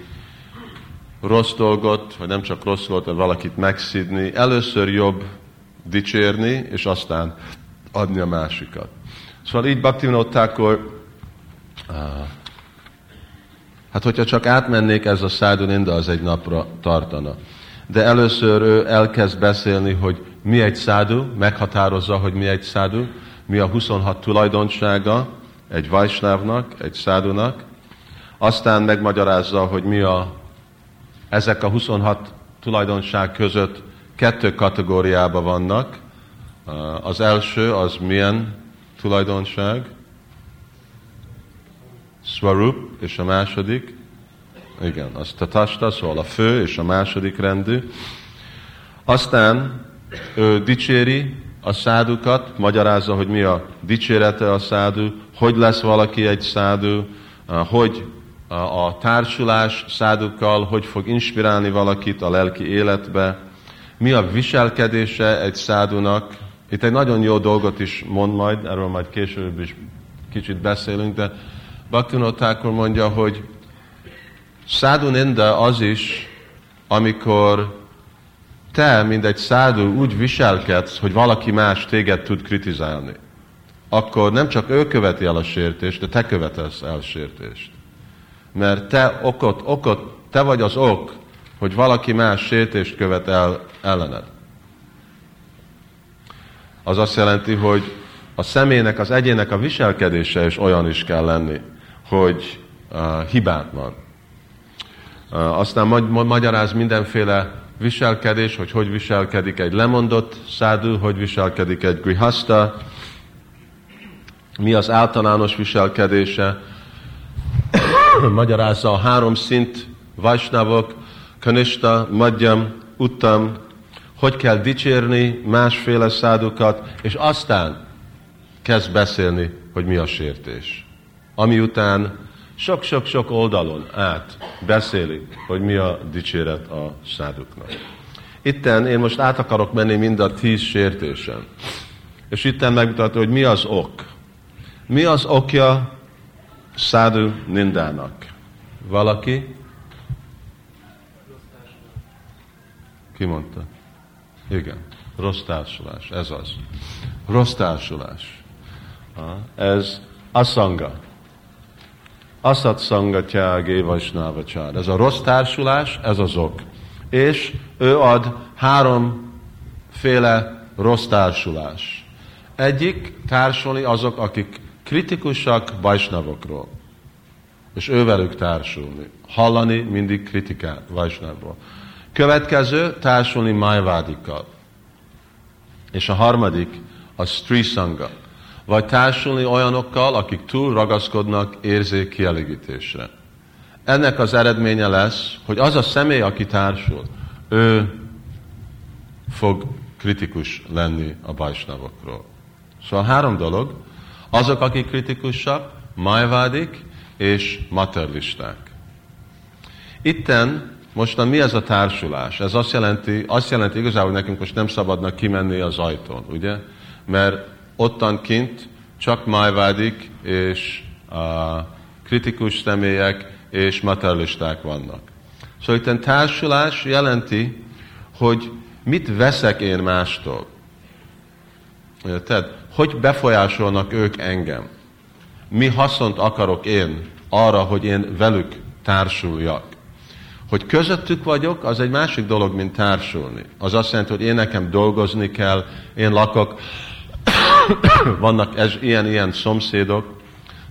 rossz dolgot, vagy nem csak rossz dolgot, vagy valakit megszidni, először jobb dicsérni, és aztán adni a másikat. Szóval így Bhaktivinoda hát hogyha csak átmennék ez a száduninda, az egy napra tartana. De először ő elkezd beszélni, hogy mi egy szádu, meghatározza, hogy mi egy szádu, mi a 26 tulajdonsága egy vajsnávnak, egy szádunak, aztán megmagyarázza, hogy mi a, ezek a 26 tulajdonság között kettő kategóriában vannak. Az első az milyen tulajdonság? Swarup, és a második? Igen, az tatasta, szóval a fő és a második rendű. Aztán ő dicséri a szádukat, magyarázza, hogy mi a dicsérete a szádu, hogy lesz valaki egy szádu, hogy a társulás szádukkal, hogy fog inspirálni valakit a lelki életbe, mi a viselkedése egy szádunak. Itt egy nagyon jó dolgot is mond majd, erről majd később is kicsit beszélünk, de Bhaktivinoda mondja, hogy szádu ninda az is, amikor te, mint egy szádu úgy viselkedsz, hogy valaki más téged tud kritizálni, akkor nem csak ő követi el a sértést, de te követelsz el sértést. Mert te okot, okot, te vagy az ok, hogy valaki más sértést követ el ellened. Az azt jelenti, hogy a személynek, az egyének a viselkedése is olyan is kell lenni, hogy uh, hibátlan. Uh, aztán magy- magyaráz mindenféle viselkedés, hogy hogy viselkedik egy lemondott szádu, hogy viselkedik egy grihasta, mi az általános viselkedése, magyarázza a három szint, vajsnavok, kanista, madjam, uttam, hogy kell dicsérni másféle szádukat, és aztán kezd beszélni, hogy mi a sértés. Ami után sok-sok-sok oldalon át beszélik, hogy mi a dicséret a száduknak. Itten én most át akarok menni mind a tíz sértésen. És itten megmutatja, hogy mi az ok. Mi az okja szádu nindának? Valaki? Ki mondta? Igen, rossz társulás, ez az. Rossz társulás. Ez aszanga. Aszat szanga tyágé vajsnávacsár. Ez a rossz társulás, ez az ok. És ő ad háromféle rossz társulás. Egyik társulni azok, akik kritikusak bajsnavokról. És ővelük társulni. Hallani mindig kritikát vajsnavról. Következő társulni májvádikkal. És a harmadik a strisanga. Vagy társulni olyanokkal, akik túl ragaszkodnak érzék kielégítésre. Ennek az eredménye lesz, hogy az a személy, aki társul, ő fog kritikus lenni a bajsnavokról. Szóval három dolog. Azok, akik kritikusak, majvádik és materlisták. Itten Mostan mi ez a társulás? Ez azt jelenti, azt jelenti igazából, hogy nekünk most nem szabadna kimenni az ajtón, ugye? Mert ottan kint csak májvádik és a kritikus személyek és materialisták vannak. Szóval itt a társulás jelenti, hogy mit veszek én mástól. Tehát, hogy befolyásolnak ők engem? Mi haszont akarok én arra, hogy én velük társuljak? Hogy közöttük vagyok, az egy másik dolog, mint társulni. Az azt jelenti, hogy én nekem dolgozni kell, én lakok, vannak ez, ilyen-ilyen szomszédok,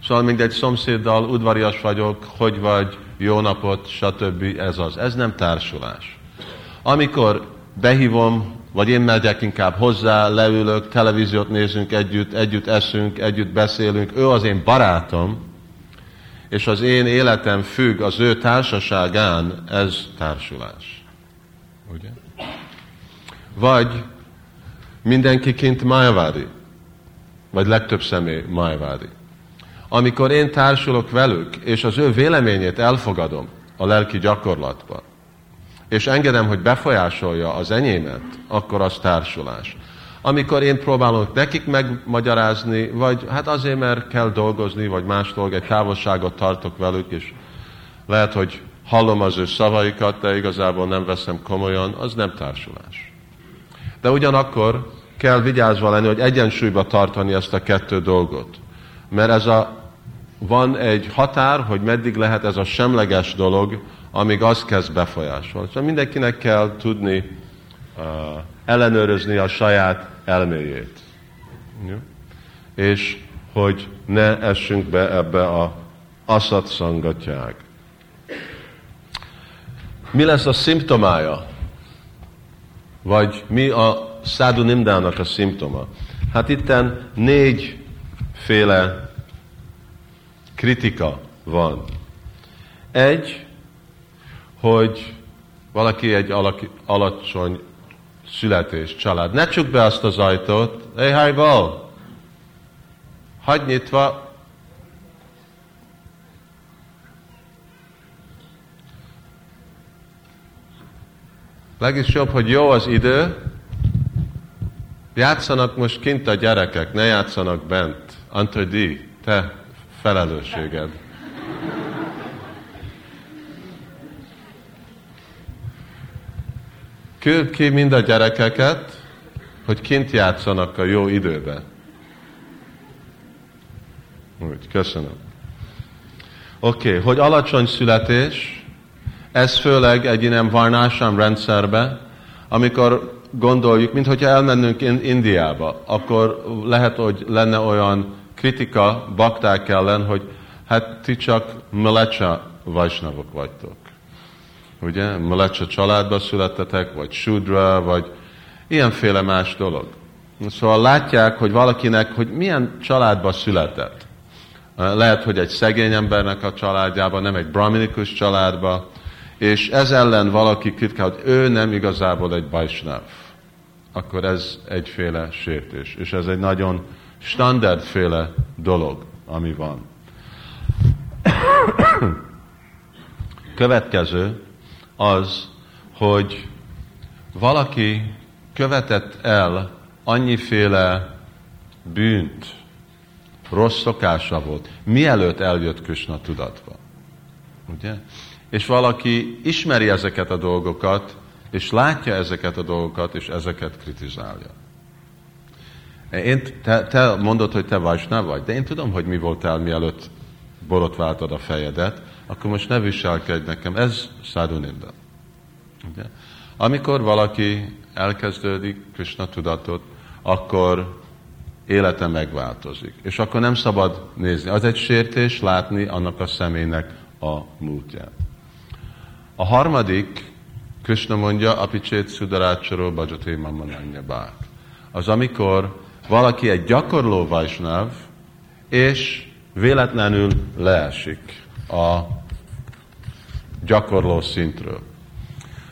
Szóval mindegy szomszéddal udvarias vagyok, hogy vagy, jó napot, stb. Ez az. Ez nem társulás. Amikor behívom, vagy én megyek inkább hozzá, leülök, televíziót nézünk együtt, együtt eszünk, együtt beszélünk, ő az én barátom, és az én életem függ az ő társaságán, ez társulás. Ugye? Vagy mindenkiként májvádi, vagy legtöbb személy májvádi. Amikor én társulok velük, és az ő véleményét elfogadom a lelki gyakorlatban, és engedem, hogy befolyásolja az enyémet, akkor az társulás amikor én próbálok nekik megmagyarázni, vagy hát azért, mert kell dolgozni, vagy más dolog, egy távolságot tartok velük, és lehet, hogy hallom az ő szavaikat, de igazából nem veszem komolyan, az nem társulás. De ugyanakkor kell vigyázva lenni, hogy egyensúlyba tartani ezt a kettő dolgot. Mert ez a, van egy határ, hogy meddig lehet ez a semleges dolog, amíg az kezd befolyásolni. Szóval mindenkinek kell tudni uh, ellenőrizni a saját elméjét. Ja? És hogy ne essünk be ebbe a aszat szangatják. Mi lesz a szimptomája? Vagy mi a szádu nimdának a szimptoma? Hát itten négyféle kritika van. Egy, hogy valaki egy alaki, alacsony születés, család. Ne csuk be azt az ajtót. Hey, hajbal! Hagy nyitva. Legis jobb, hogy jó az idő, játszanak most kint a gyerekek, ne játszanak bent. Antodi, te felelősséged. Küld ki mind a gyerekeket, hogy kint játszanak a jó időben. Úgy, köszönöm. Oké, okay, hogy alacsony születés, ez főleg egy ilyen varnásám rendszerbe, amikor gondoljuk, mint hogyha elmennünk Indiába, akkor lehet, hogy lenne olyan kritika bakták ellen, hogy hát ti csak melecsa vajsnavok vagytok ugye, Malecsa családba születtetek, vagy Sudra, vagy ilyenféle más dolog. Szóval látják, hogy valakinek, hogy milyen családba született. Lehet, hogy egy szegény embernek a családjában, nem egy brahminikus családba, és ez ellen valaki kritikál, hogy ő nem igazából egy bajsnáv. Akkor ez egyféle sértés. És ez egy nagyon standardféle dolog, ami van. Következő az, hogy valaki követett el annyiféle bűnt, rossz szokása volt, mielőtt eljött Krishna tudatba. Ugye? És valaki ismeri ezeket a dolgokat, és látja ezeket a dolgokat, és ezeket kritizálja. Én, te, te mondod, hogy te Vajsnáv vagy, de én tudom, hogy mi voltál, mielőtt borotváltad a fejedet, akkor most ne viselkedj nekem. Ez száduninda. Ugye? Amikor valaki elkezdődik Krishna tudatot, akkor élete megváltozik. És akkor nem szabad nézni. Az egy sértés látni annak a személynek a múltját. A harmadik, Krishna mondja, apicsét szudarácsoró bajati mamananya bák. Az amikor valaki egy gyakorló vajsnáv, és véletlenül leesik a gyakorló szintről.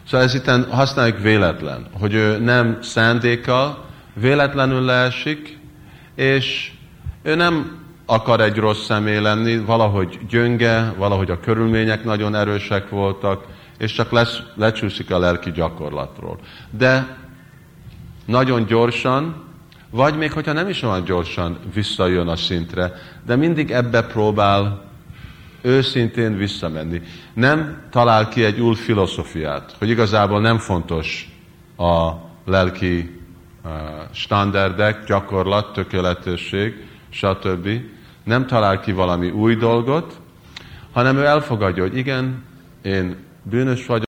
Szóval ez itt használjuk véletlen, hogy ő nem szándéka, véletlenül leesik, és ő nem akar egy rossz személy lenni, valahogy gyönge, valahogy a körülmények nagyon erősek voltak, és csak lesz, lecsúszik a lelki gyakorlatról. De nagyon gyorsan, vagy még hogyha nem is olyan gyorsan visszajön a szintre, de mindig ebbe próbál őszintén visszamenni. Nem talál ki egy új filozófiát, hogy igazából nem fontos a lelki uh, standardek, gyakorlat, tökéletesség, stb. Nem talál ki valami új dolgot, hanem ő elfogadja, hogy igen, én bűnös vagyok,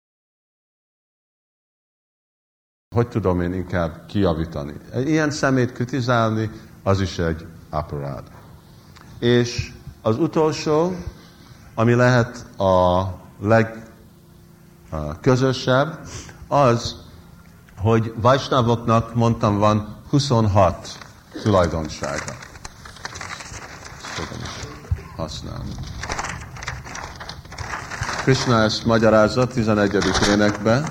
hogy tudom én inkább kijavítani. Ilyen szemét kritizálni, az is egy aparád. És az utolsó, ami lehet a legközösebb, az, hogy Vajsnavoknak, mondtam, van 26 tulajdonsága. Használni. Krishna ezt magyarázza 11. énekben,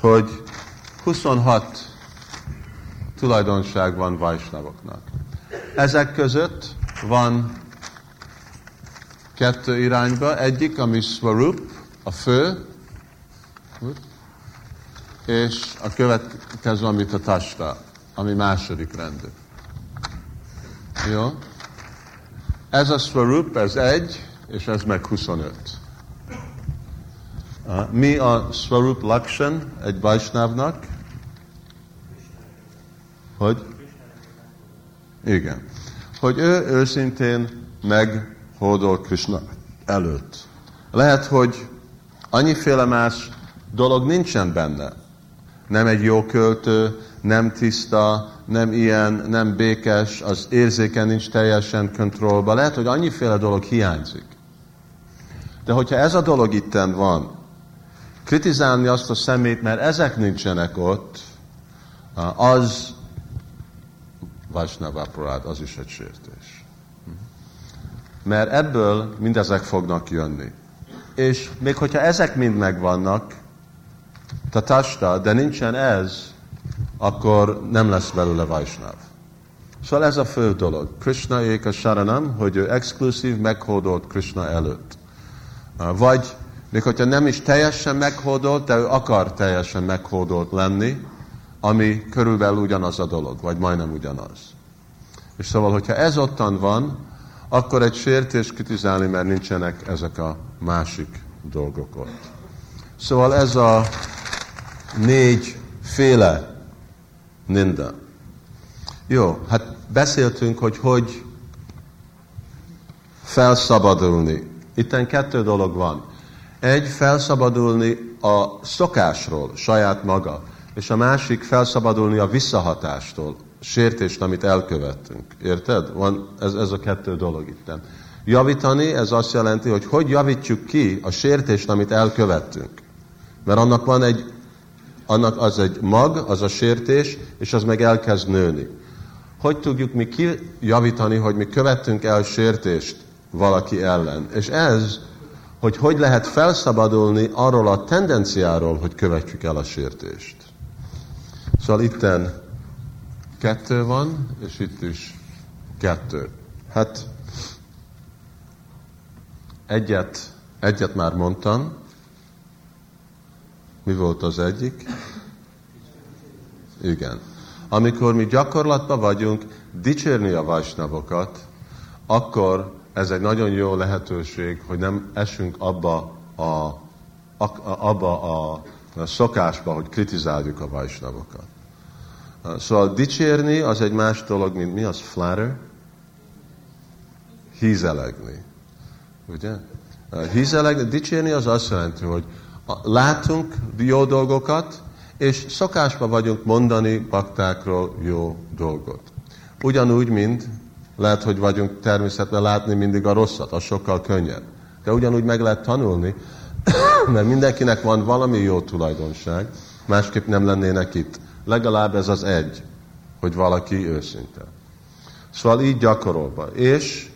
hogy 26 tulajdonság van Vajsnavoknak. Ezek között van kettő irányba, egyik, ami Svarup, a fő, és a következő, amit a Tasta, ami második rendű. Jó? Ez a Svarup, ez egy, és ez meg 25. Mi a Svarup Lakshan egy Vajsnávnak? Hogy? Igen. Hogy ő őszintén meghódol Krishna előtt. Lehet, hogy annyiféle más dolog nincsen benne. Nem egy jó költő, nem tiszta, nem ilyen, nem békes, az érzéken nincs teljesen kontrollban. Lehet, hogy annyiféle dolog hiányzik. De hogyha ez a dolog itten van, kritizálni azt a szemét, mert ezek nincsenek ott, az Vajsnavaparád, az is egy sértés. Mert ebből mindezek fognak jönni. És még hogyha ezek mind megvannak, tatasta, de nincsen ez, akkor nem lesz belőle Vajsnav. Szóval ez a fő dolog. Krishna éka saranam, hogy ő exkluzív, meghódolt Krishna előtt. Vagy még hogyha nem is teljesen meghódolt, de ő akar teljesen meghódolt lenni, ami körülbelül ugyanaz a dolog, vagy majdnem ugyanaz. És szóval, hogyha ez ottan van, akkor egy sértés kritizálni, mert nincsenek ezek a másik dolgok ott. Szóval ez a négy féle ninda. Jó, hát beszéltünk, hogy hogy felszabadulni. Itten kettő dolog van. Egy, felszabadulni a szokásról, saját maga, és a másik felszabadulni a visszahatástól, sértést, amit elkövettünk. Érted? Van ez, ez a kettő dolog itt. Javítani, ez azt jelenti, hogy hogy javítjuk ki a sértést, amit elkövettünk. Mert annak van egy, annak az egy mag, az a sértés, és az meg elkezd nőni. Hogy tudjuk mi kijavítani, hogy mi követtünk el sértést valaki ellen? És ez hogy hogy lehet felszabadulni arról a tendenciáról, hogy követjük el a sértést. Szóval itten kettő van, és itt is kettő. Hát egyet, egyet már mondtam. Mi volt az egyik? Igen. Amikor mi gyakorlatban vagyunk dicsérni a vajsnavokat, akkor ez egy nagyon jó lehetőség, hogy nem esünk abba a, abba a szokásba, hogy kritizáljuk a vajsnavokat. Szóval dicsérni az egy más dolog, mint mi? Az flatter? Hízelegni. Ugye? Hízelegni, dicsérni az azt jelenti, hogy látunk jó dolgokat, és szokásban vagyunk mondani baktákról jó dolgot. Ugyanúgy, mint lehet, hogy vagyunk természetben látni mindig a rosszat, az sokkal könnyebb. De ugyanúgy meg lehet tanulni, mert mindenkinek van valami jó tulajdonság, másképp nem lennének itt. Legalább ez az egy, hogy valaki őszinte. Szóval így gyakorolva. És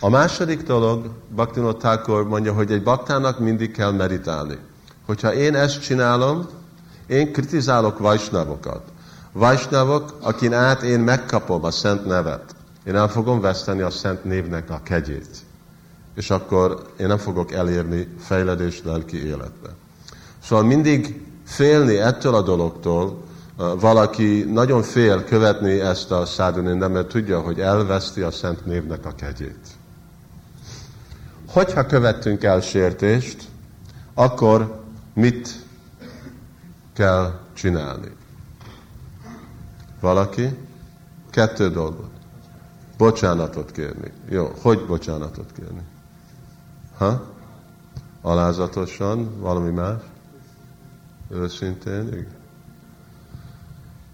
a második dolog, Bhaktivinoda mondja, hogy egy baktának mindig kell meditálni. Hogyha én ezt csinálom, én kritizálok vajsnavokat. Vajsnavok, akin át én megkapom a szent nevet. Én el fogom veszteni a szent névnek a kegyét. És akkor én nem fogok elérni fejledés lelki életbe. Szóval mindig félni ettől a dologtól, valaki nagyon fél követni ezt a szádunindem, mert tudja, hogy elveszti a szent névnek a kegyét. Hogyha követtünk el sértést, akkor mit kell csinálni? Valaki? Kettő dolgot. Bocsánatot kérni. Jó, hogy bocsánatot kérni? Ha? Alázatosan, valami más? Őszintén, igen.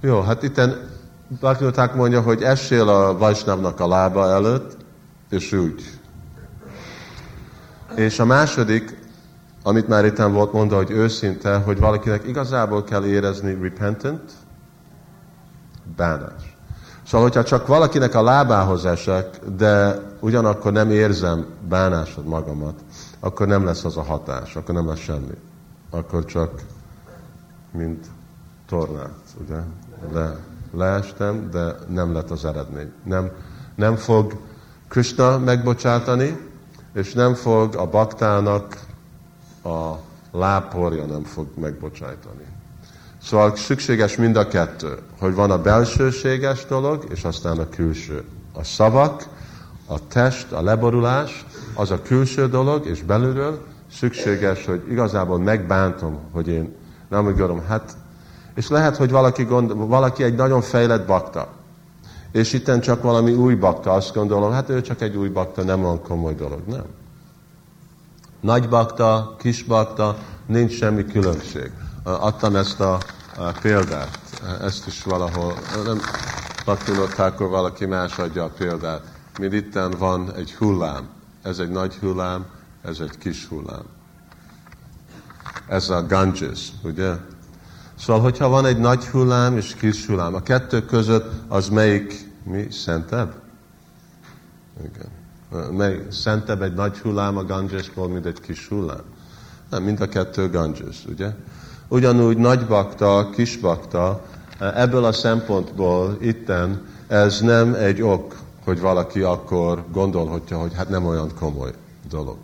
Jó, hát itten Bhaktivaták mondja, hogy essél a Vajsnavnak a lába előtt, és úgy. És a második, amit már itt volt mondva, hogy őszinte, hogy valakinek igazából kell érezni repentant, bánás. Szóval, hogyha csak valakinek a lábához esek, de ugyanakkor nem érzem bánásod magamat, akkor nem lesz az a hatás, akkor nem lesz semmi. Akkor csak, mint tornát, ugye? Le, leestem, de nem lett az eredmény. Nem, nem fog Krishna megbocsátani, és nem fog a baktának a lábporja nem fog megbocsájtani. Szóval szükséges mind a kettő, hogy van a belsőséges dolog, és aztán a külső. A szavak, a test, a leborulás, az a külső dolog, és belülről szükséges, hogy igazából megbántom, hogy én nem úgy gondolom, hát, és lehet, hogy valaki, gond, valaki egy nagyon fejlett bakta, és itten csak valami új bakta, azt gondolom, hát ő csak egy új bakta, nem olyan komoly dolog, nem. Nagy bakta, kis bakta, nincs semmi különbség. Adtam ezt a, példát, ezt is valahol, nem akkor valaki más adja a példát. Mint itten van egy hullám, ez egy nagy hullám, ez egy kis hullám. Ez a Ganges, ugye? Szóval, hogyha van egy nagy hullám és kis hullám, a kettő között az melyik mi? Szentebb? Igen. Mely, szentebb egy nagy hullám a Gangesból, mint egy kis hullám? Nem, mind a kettő Ganges, ugye? Ugyanúgy nagy bakta, kis bakta, ebből a szempontból itten ez nem egy ok, hogy valaki akkor gondolhatja, hogy hát nem olyan komoly dolog.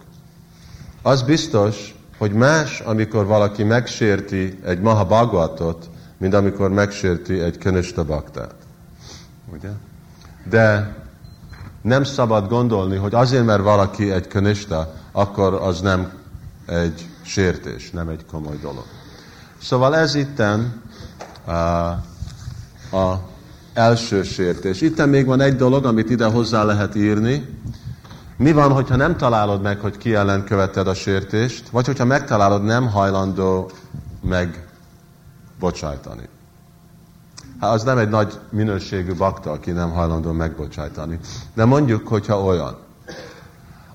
Az biztos, hogy más, amikor valaki megsérti egy maha bagvatot, mint amikor megsérti egy könösta baktát. Ugye? De nem szabad gondolni, hogy azért, mert valaki egy könösta, akkor az nem egy sértés, nem egy komoly dolog. Szóval ez itten a, a első sértés. Itten még van egy dolog, amit ide hozzá lehet írni. Mi van, hogyha nem találod meg, hogy ki ellen követted a sértést, vagy hogyha megtalálod, nem hajlandó megbocsájtani. Hát az nem egy nagy minőségű bakta, aki nem hajlandó megbocsájtani. De mondjuk, hogyha olyan.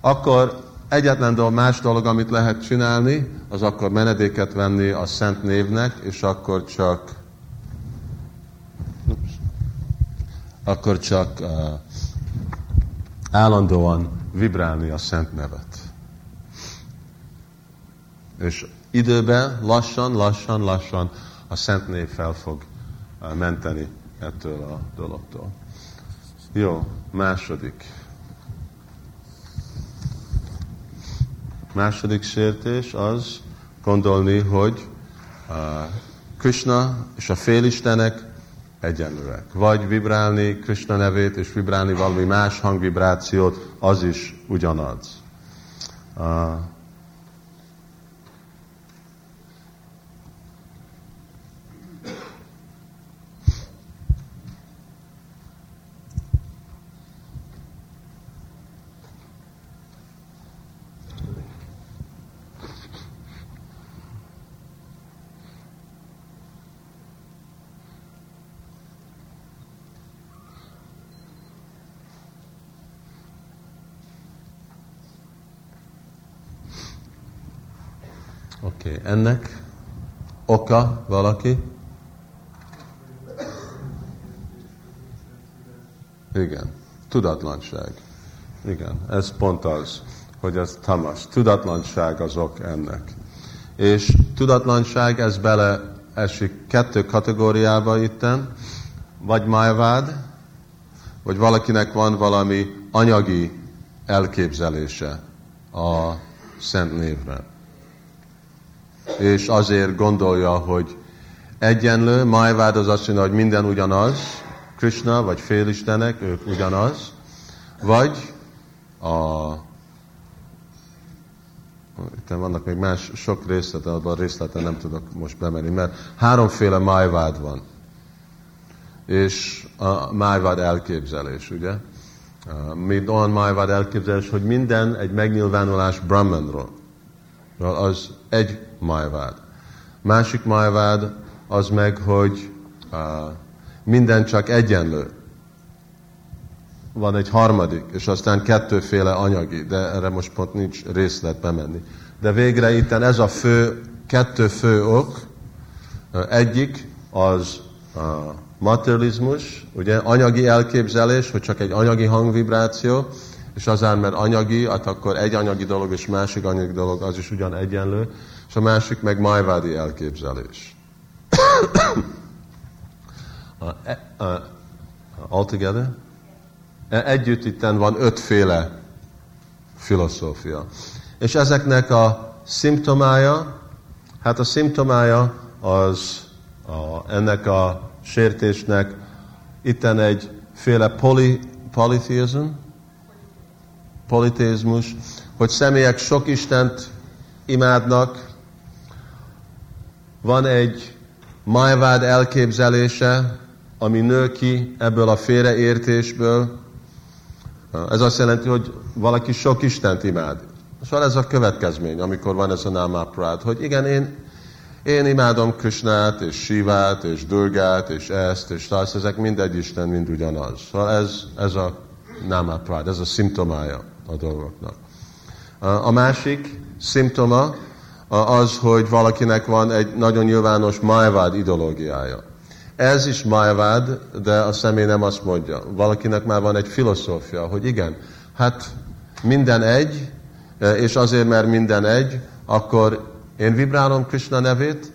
Akkor egyetlen dolog, más dolog, amit lehet csinálni, az akkor menedéket venni a szent névnek, és akkor csak akkor csak uh, állandóan vibrálni a szent nevet. És időben lassan, lassan, lassan a szent név fel fog menteni ettől a dologtól. Jó, második. Második sértés az gondolni, hogy uh, Krishna és a félistenek egyenlőek. Vagy vibrálni Krishna nevét, és vibrálni valami más hangvibrációt, az is ugyanaz. Okay. ennek oka valaki? Igen, tudatlanság. Igen, ez pont az, hogy ez tamas. Tudatlanság az ok ennek. És tudatlanság, ez bele esik kettő kategóriába itten, vagy májvád, vagy valakinek van valami anyagi elképzelése a szent névre és azért gondolja, hogy egyenlő, Májvád az azt mondja, hogy minden ugyanaz, Krishna vagy félistenek, ők ugyanaz, vagy a itt vannak még más sok részlet, abban a részleten nem tudok most bemenni, mert háromféle májvád van. És a májvád elképzelés, ugye? Mint olyan májvád elképzelés, hogy minden egy megnyilvánulás Brahmanról. Az egy majvád. Másik majvád az meg, hogy minden csak egyenlő. Van egy harmadik, és aztán kettőféle anyagi, de erre most pont nincs részlet bemenni. De végre itt ez a fő, kettő fő ok, egyik az a materializmus, ugye, anyagi elképzelés, hogy csak egy anyagi hangvibráció, és azért, mert anyagi, hát akkor egy anyagi dolog és másik anyagi dolog, az is ugyan egyenlő, és a másik meg májvádi elképzelés. altogether? E, együtt itten van ötféle filozófia. És ezeknek a szimptomája, hát a szimptomája az a, ennek a sértésnek itten egyféle poli, politheism, politézmus, hogy személyek sok Istent imádnak, van egy májvád elképzelése, ami nő ki ebből a félreértésből. Ez azt jelenti, hogy valaki sok Istent imád. Szóval ez a következmény, amikor van ez a námáprád, hogy igen, én, én imádom Krishnát, és Sivát, és Durgát, és ezt, és azt, ezek mindegy Isten, mind ugyanaz. Szóval ez, ez a námáprád, ez a szimptomája a dolgoknak. A másik szimptoma, az, hogy valakinek van egy nagyon nyilvános májvád ideológiája. Ez is májvád, de a személy nem azt mondja. Valakinek már van egy filozófia, hogy igen, hát minden egy, és azért, mert minden egy, akkor én vibrálom Krishna nevét,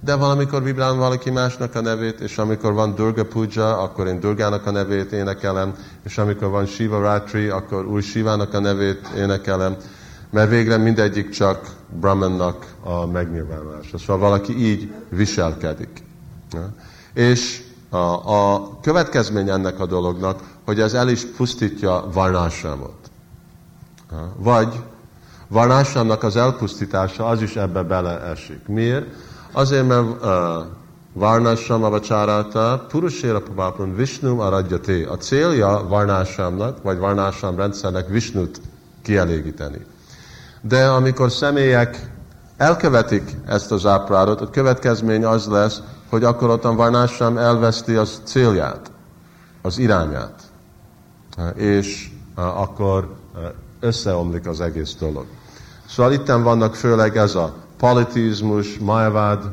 de valamikor vibrálom valaki másnak a nevét, és amikor van Durga Puja, akkor én Durgának a nevét énekelem, és amikor van Shiva Ratri, akkor új Shivának a nevét énekelem mert végre mindegyik csak Brahmannak a megnyilvánulása. Szóval valaki így viselkedik. És a, a következmény ennek a dolognak, hogy ez el is pusztítja Varnásámot. Vagy Varnásámnak az elpusztítása az is ebbe beleesik. Miért? Azért, mert uh, Varnásam avacsárálta, Puruséra Papápon Vishnum aradjati. A célja Varnásámnak, vagy Varnásám rendszernek Vishnut kielégíteni. De amikor személyek elkövetik ezt az áprádot, a következmény az lesz, hogy akkor ottan Varnásram elveszti az célját, az irányát. És akkor összeomlik az egész dolog. Szóval itt vannak főleg ez a politizmus, májvád,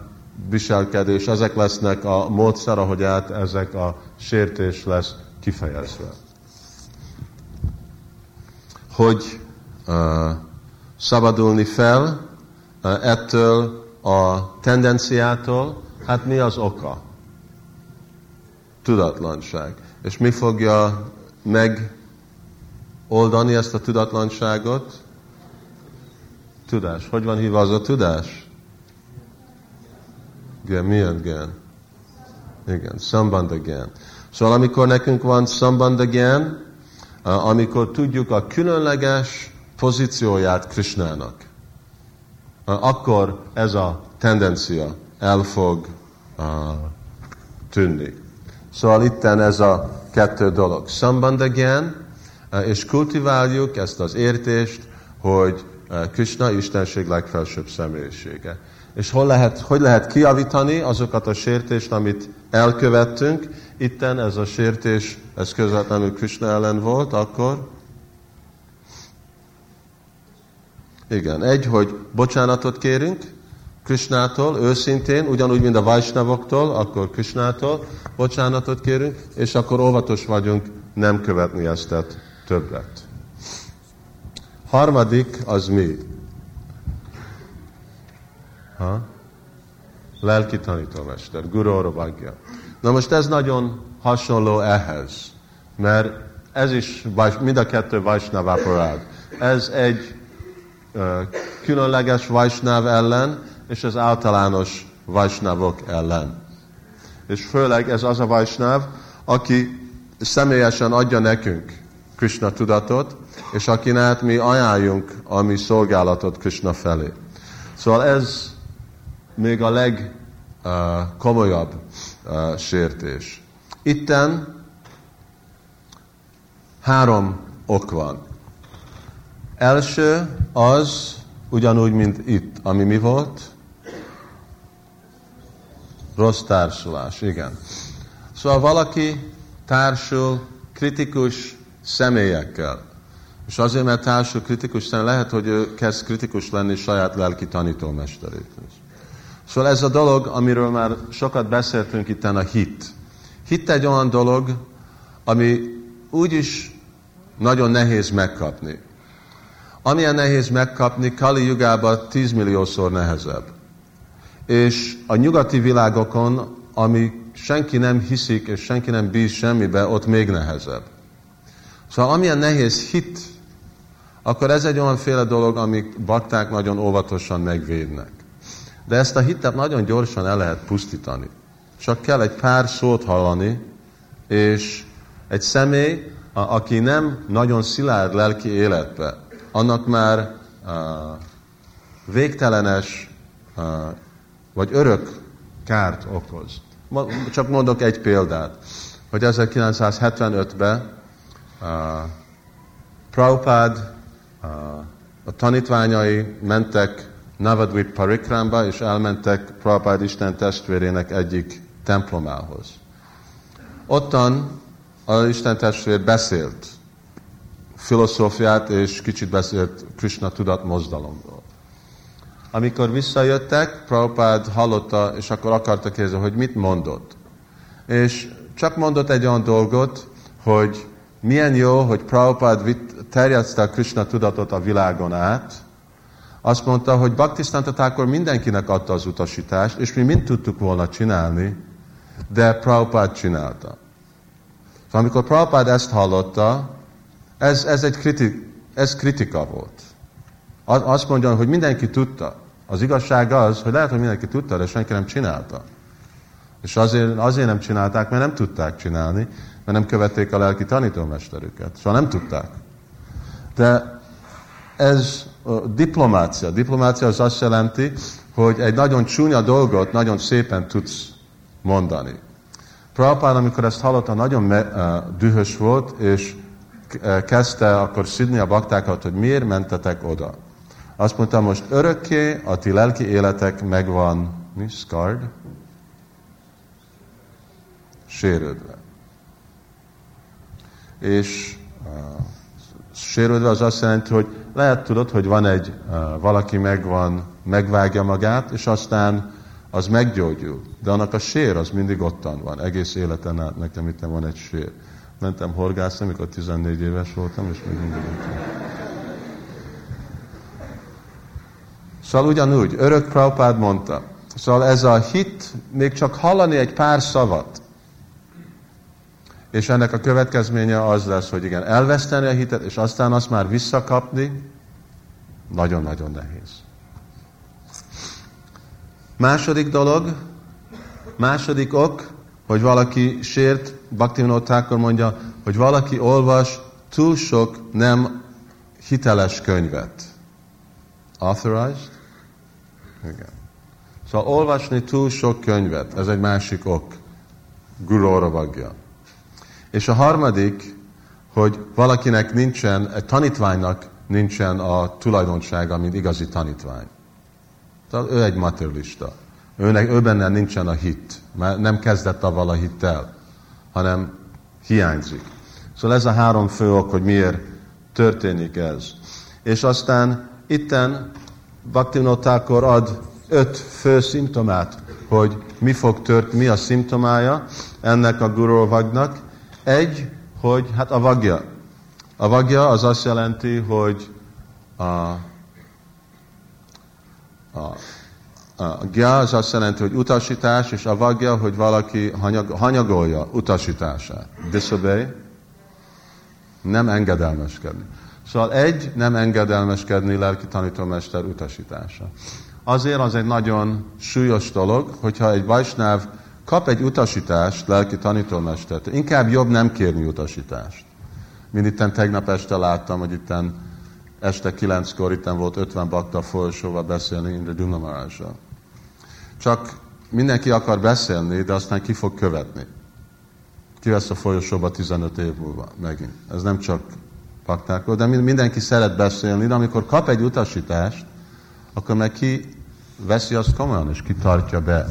viselkedés, ezek lesznek a módszer, ahogy át ezek a sértés lesz kifejezve. Hogy uh, szabadulni fel ettől a tendenciától, hát mi az oka? Tudatlanság. És mi fogja megoldani ezt a tudatlanságot? Tudás. Hogy van hívva az a tudás? Igen, milyen gen? Igen, sambandha gen. Szóval amikor nekünk van sambandha gen, amikor tudjuk a különleges pozícióját Krishnának, akkor ez a tendencia el fog uh, tűnni. Szóval itten ez a kettő dolog. Sambandagyan, és kultiváljuk ezt az értést, hogy Krishna Istenség legfelsőbb személyisége. És hol lehet, hogy lehet kiavítani azokat a sértést, amit elkövettünk. Itten ez a sértés, ez közvetlenül Krishna ellen volt, akkor igen, egy, hogy bocsánatot kérünk Krishnától, őszintén, ugyanúgy, mint a Vajsnavoktól, akkor Krishnától bocsánatot kérünk, és akkor óvatos vagyunk nem követni ezt többet. Harmadik az mi? Ha? Lelki tanítómester, Guru Orobagya. Na most ez nagyon hasonló ehhez, mert ez is, mind a kettő Vajsnava Ez egy különleges Vajsnáv ellen, és az általános Vajsnavok ellen. És főleg ez az a Vajsnáv, aki személyesen adja nekünk Krishna tudatot, és akin át mi ajánljunk a mi szolgálatot Krishna felé. Szóval ez még a legkomolyabb uh, uh, sértés. Itten három ok van. Első az, ugyanúgy, mint itt, ami mi volt? Rossz társulás, igen. Szóval valaki társul kritikus személyekkel. És azért, mert társul kritikus lehet, hogy ő kezd kritikus lenni saját lelki tanítómesterétől. Szóval ez a dolog, amiről már sokat beszéltünk itt a hit. Hit egy olyan dolog, ami úgyis nagyon nehéz megkapni. Amilyen nehéz megkapni, Kali jugában tízmilliószor nehezebb. És a nyugati világokon, ami senki nem hiszik, és senki nem bíz semmibe, ott még nehezebb. Szóval amilyen nehéz hit, akkor ez egy olyan féle dolog, amit bakták nagyon óvatosan megvédnek. De ezt a hitet nagyon gyorsan el lehet pusztítani. Csak kell egy pár szót hallani, és egy személy, aki nem nagyon szilárd lelki életbe, annak már uh, végtelenes uh, vagy örök kárt okoz. Csak mondok egy példát, hogy 1975-ben uh, Prabhupád a tanítványai mentek Navadvip Parikramba, és elmentek Prabhupád Isten testvérének egyik templomához. Ottan az Isten testvér beszélt filozófiát, és kicsit beszélt Krishna tudat mozdalomról. Amikor visszajöttek, Prabhupád hallotta, és akkor akarta kérdezni, hogy mit mondott. És csak mondott egy olyan dolgot, hogy milyen jó, hogy Prabhupád terjeszte a Krishna tudatot a világon át. Azt mondta, hogy Bhaktisztántat akkor mindenkinek adta az utasítást, és mi mind tudtuk volna csinálni, de Prabhupád csinálta. Szóval amikor Prabhupád ezt hallotta, ez, ez egy kritik, ez kritika volt. Azt mondja, hogy mindenki tudta. Az igazság az, hogy lehet, hogy mindenki tudta, de senki nem csinálta. És azért, azért nem csinálták, mert nem tudták csinálni, mert nem követték a lelki tanítómesterüket. Szóval nem tudták. De ez a diplomácia. Diplomácia az azt jelenti, hogy egy nagyon csúnya dolgot nagyon szépen tudsz mondani. Prabhupád, amikor ezt hallotta, nagyon me, uh, dühös volt, és kezdte akkor szidni a baktákat, hogy miért mentetek oda. Azt mondta, most örökké a ti lelki életek megvan, mi? Scarred? Sérődve. És sérődve az azt jelenti, hogy lehet tudod, hogy van egy, valaki megvan, megvágja magát, és aztán az meggyógyul. De annak a sér az mindig ottan van. Egész életen át nekem itt van egy sér. Mentem horgászni, amikor 14 éves voltam, és még mindig ott Szóval ugyanúgy, örök Prabhupád mondta. Szóval ez a hit, még csak hallani egy pár szavat, és ennek a következménye az lesz, hogy igen, elveszteni a hitet, és aztán azt már visszakapni, Nagyon-nagyon nehéz. Második dolog, második ok, hogy valaki sért, Bhaktivinoda Thakur mondja, hogy valaki olvas túl sok nem hiteles könyvet. Authorized? Igen. Szóval olvasni túl sok könyvet, ez egy másik ok. Guru vagja. És a harmadik, hogy valakinek nincsen, egy tanítványnak nincsen a tulajdonsága, mint igazi tanítvány. Tehát ő egy materialista. Őnek, ő benne nincsen a hit, mert nem kezdett avval a hittel, hanem hiányzik. Szóval ez a három fő ok, hogy miért történik ez. És aztán itten Bhaktivinoda ad öt fő szimptomát, hogy mi fog tört, mi a szimptomája ennek a gurovagnak. Egy, hogy hát a vagja. A vagja az azt jelenti, hogy a, a, a gya az azt jelenti, hogy utasítás, és a vagja, hogy valaki hanyag, hanyagolja utasítását. Disobey, nem engedelmeskedni. Szóval egy, nem engedelmeskedni lelki tanítómester utasítása. Azért az egy nagyon súlyos dolog, hogyha egy vajsnáv kap egy utasítást lelki tanítómestert, inkább jobb nem kérni utasítást. Mint itten tegnap este láttam, hogy itten este kilenckor itten volt 50 bakta folyosóval beszélni Indra Dunamarásra. Csak mindenki akar beszélni, de aztán ki fog követni. Ki vesz a folyosóba 15 év múlva megint. Ez nem csak baktákról, de mindenki szeret beszélni, de amikor kap egy utasítást, akkor meg ki veszi azt komolyan, és ki tartja be.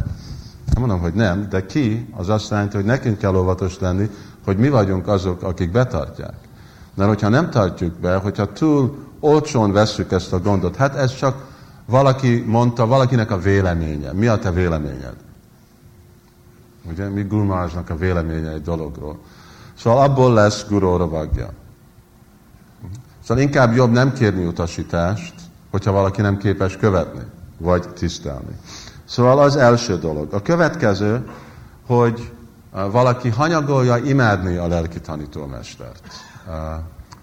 Mondom, hogy nem, de ki, az azt jelenti, hogy nekünk kell óvatos lenni, hogy mi vagyunk azok, akik betartják. Mert hogyha nem tartjuk be, hogyha túl olcsón vesszük ezt a gondot, hát ez csak valaki mondta, valakinek a véleménye. Mi a te véleményed? Ugye, mi Gurmázsnak a véleménye egy dologról. Szóval abból lesz Guru vagja. Szóval inkább jobb nem kérni utasítást, hogyha valaki nem képes követni, vagy tisztelni. Szóval az első dolog. A következő, hogy valaki hanyagolja imádni a lelki tanítómestert,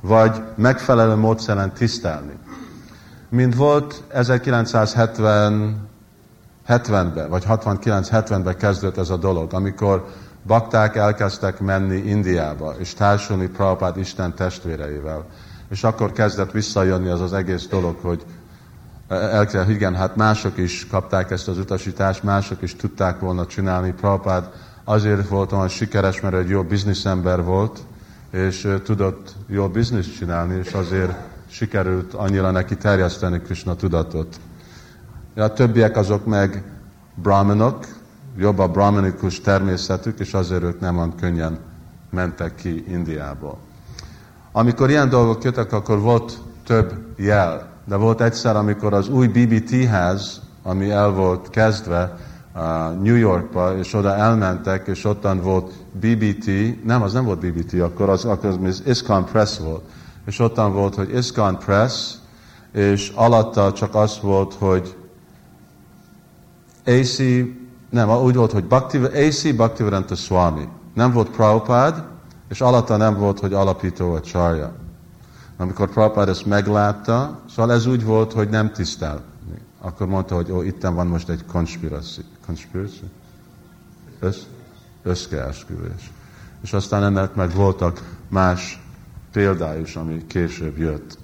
vagy megfelelő módszeren tisztelni. Mint volt 1970 70-ben, vagy 69-70-ben kezdődött ez a dolog, amikor bakták elkezdtek menni Indiába, és társulni Prabhupád Isten testvéreivel. És akkor kezdett visszajönni az az egész dolog, hogy el kell, igen, hát mások is kapták ezt az utasítást, mások is tudták volna csinálni. Prabhupád azért volt olyan sikeres, mert egy jó bizniszember volt, és tudott jó bizniszt csinálni, és azért sikerült annyira neki terjeszteni Krishna tudatot. A többiek azok meg brahmanok, jobb a brahmanikus természetük, és azért ők nem olyan könnyen mentek ki Indiából. Amikor ilyen dolgok jöttek, akkor volt több jel. De volt egyszer, amikor az új BBT-ház, ami el volt kezdve New Yorkba, és oda elmentek, és ottan volt BBT, nem, az nem volt BBT, akkor az, akkor az ISKCON Press volt. És ottan volt, hogy ISKCON Press, és alatta csak az volt, hogy AC, nem, úgy volt, hogy Bhakti, AC Bhaktivedanta Swami. Nem volt Prabhupád, és alatta nem volt, hogy alapító a csarja. Amikor Prabhupád ezt meglátta, szóval ez úgy volt, hogy nem tisztel. Akkor mondta, hogy ó, itten van most egy conspiracy. Conspiracy? Össz, összkeesküvés. És aztán ennek meg voltak más példájus, ami később jött.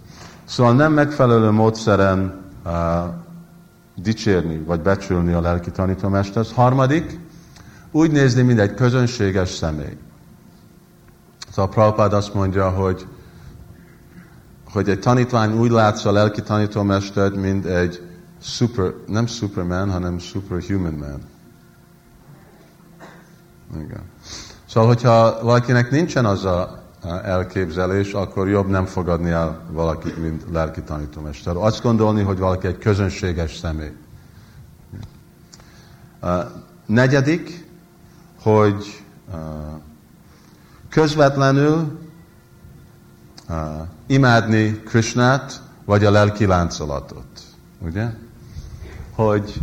Szóval nem megfelelő módszeren uh, dicsérni, vagy becsülni a lelki tanítómestert. Harmadik, úgy nézni, mint egy közönséges személy. Szóval Prabhupád azt mondja, hogy, hogy egy tanítvány úgy látsz a lelki tanítómestert, mint egy super, nem superman, hanem superhuman man. Igen. Szóval, hogyha valakinek nincsen az a elképzelés, akkor jobb nem fogadni el valakit, mint lelki tanítómester. Azt gondolni, hogy valaki egy közönséges személy. negyedik, hogy közvetlenül imádni Krishnát, vagy a lelki láncolatot. Ugye? Hogy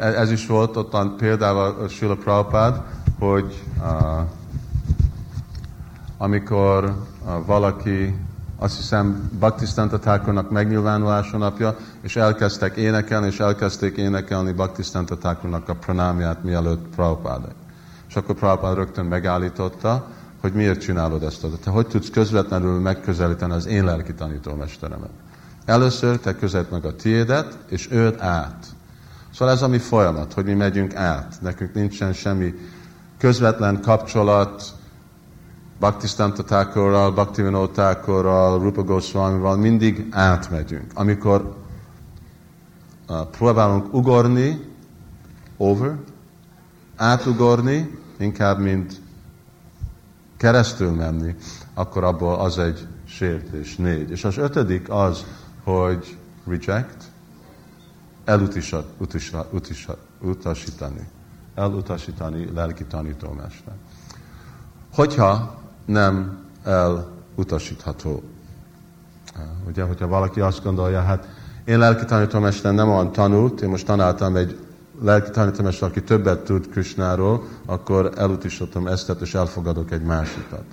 ez is volt ottan például a Sula Prabhupád, hogy uh, amikor uh, valaki, azt hiszem, Baktisztánta Thakurnak megnyilvánulása napja, és elkezdtek énekelni, és elkezdték énekelni Baktisztánta Thakurnak a pranámját, mielőtt Prabhupáda. Akkor Prabhupáda rögtön megállította, hogy miért csinálod ezt. Te hogy tudsz közvetlenül megközelíteni az én lelki tanítómesteremet? Először te közelt meg a tiédet, és őt át. Szóval ez a mi folyamat, hogy mi megyünk át. Nekünk nincsen semmi közvetlen kapcsolat Bhaktisztanta Thakurral, Bhaktivinoda Thakurral, Rupa Goswamival, mindig átmegyünk. Amikor uh, próbálunk ugorni, over, átugorni, inkább mint keresztül menni, akkor abból az egy sértés, négy. És az ötödik az, hogy reject, elutasítani. Elutasítani lelki tanítómester. Hogyha nem elutasítható. Ugye, hogyha valaki azt gondolja, hát én lelki tanítómester nem olyan tanult, én most tanáltam egy lelki tanítómester, aki többet tud Krishnáról, akkor elutasítom ezt, és elfogadok egy másikat.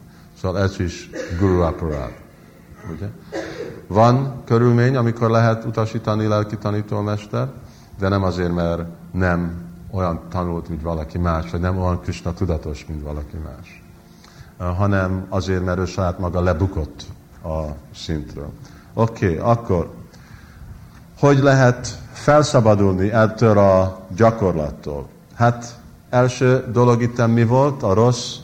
Szóval ez is guru aparád. Ugye? Van körülmény, amikor lehet utasítani lelki tanítómester, de nem azért, mert nem olyan tanult, mint valaki más, vagy nem olyan Krishna tudatos, mint valaki más, hanem azért, mert ő saját maga lebukott a szintről. Oké, okay, akkor hogy lehet felszabadulni ettől a gyakorlattól? Hát első dolog itt mi volt? A rossz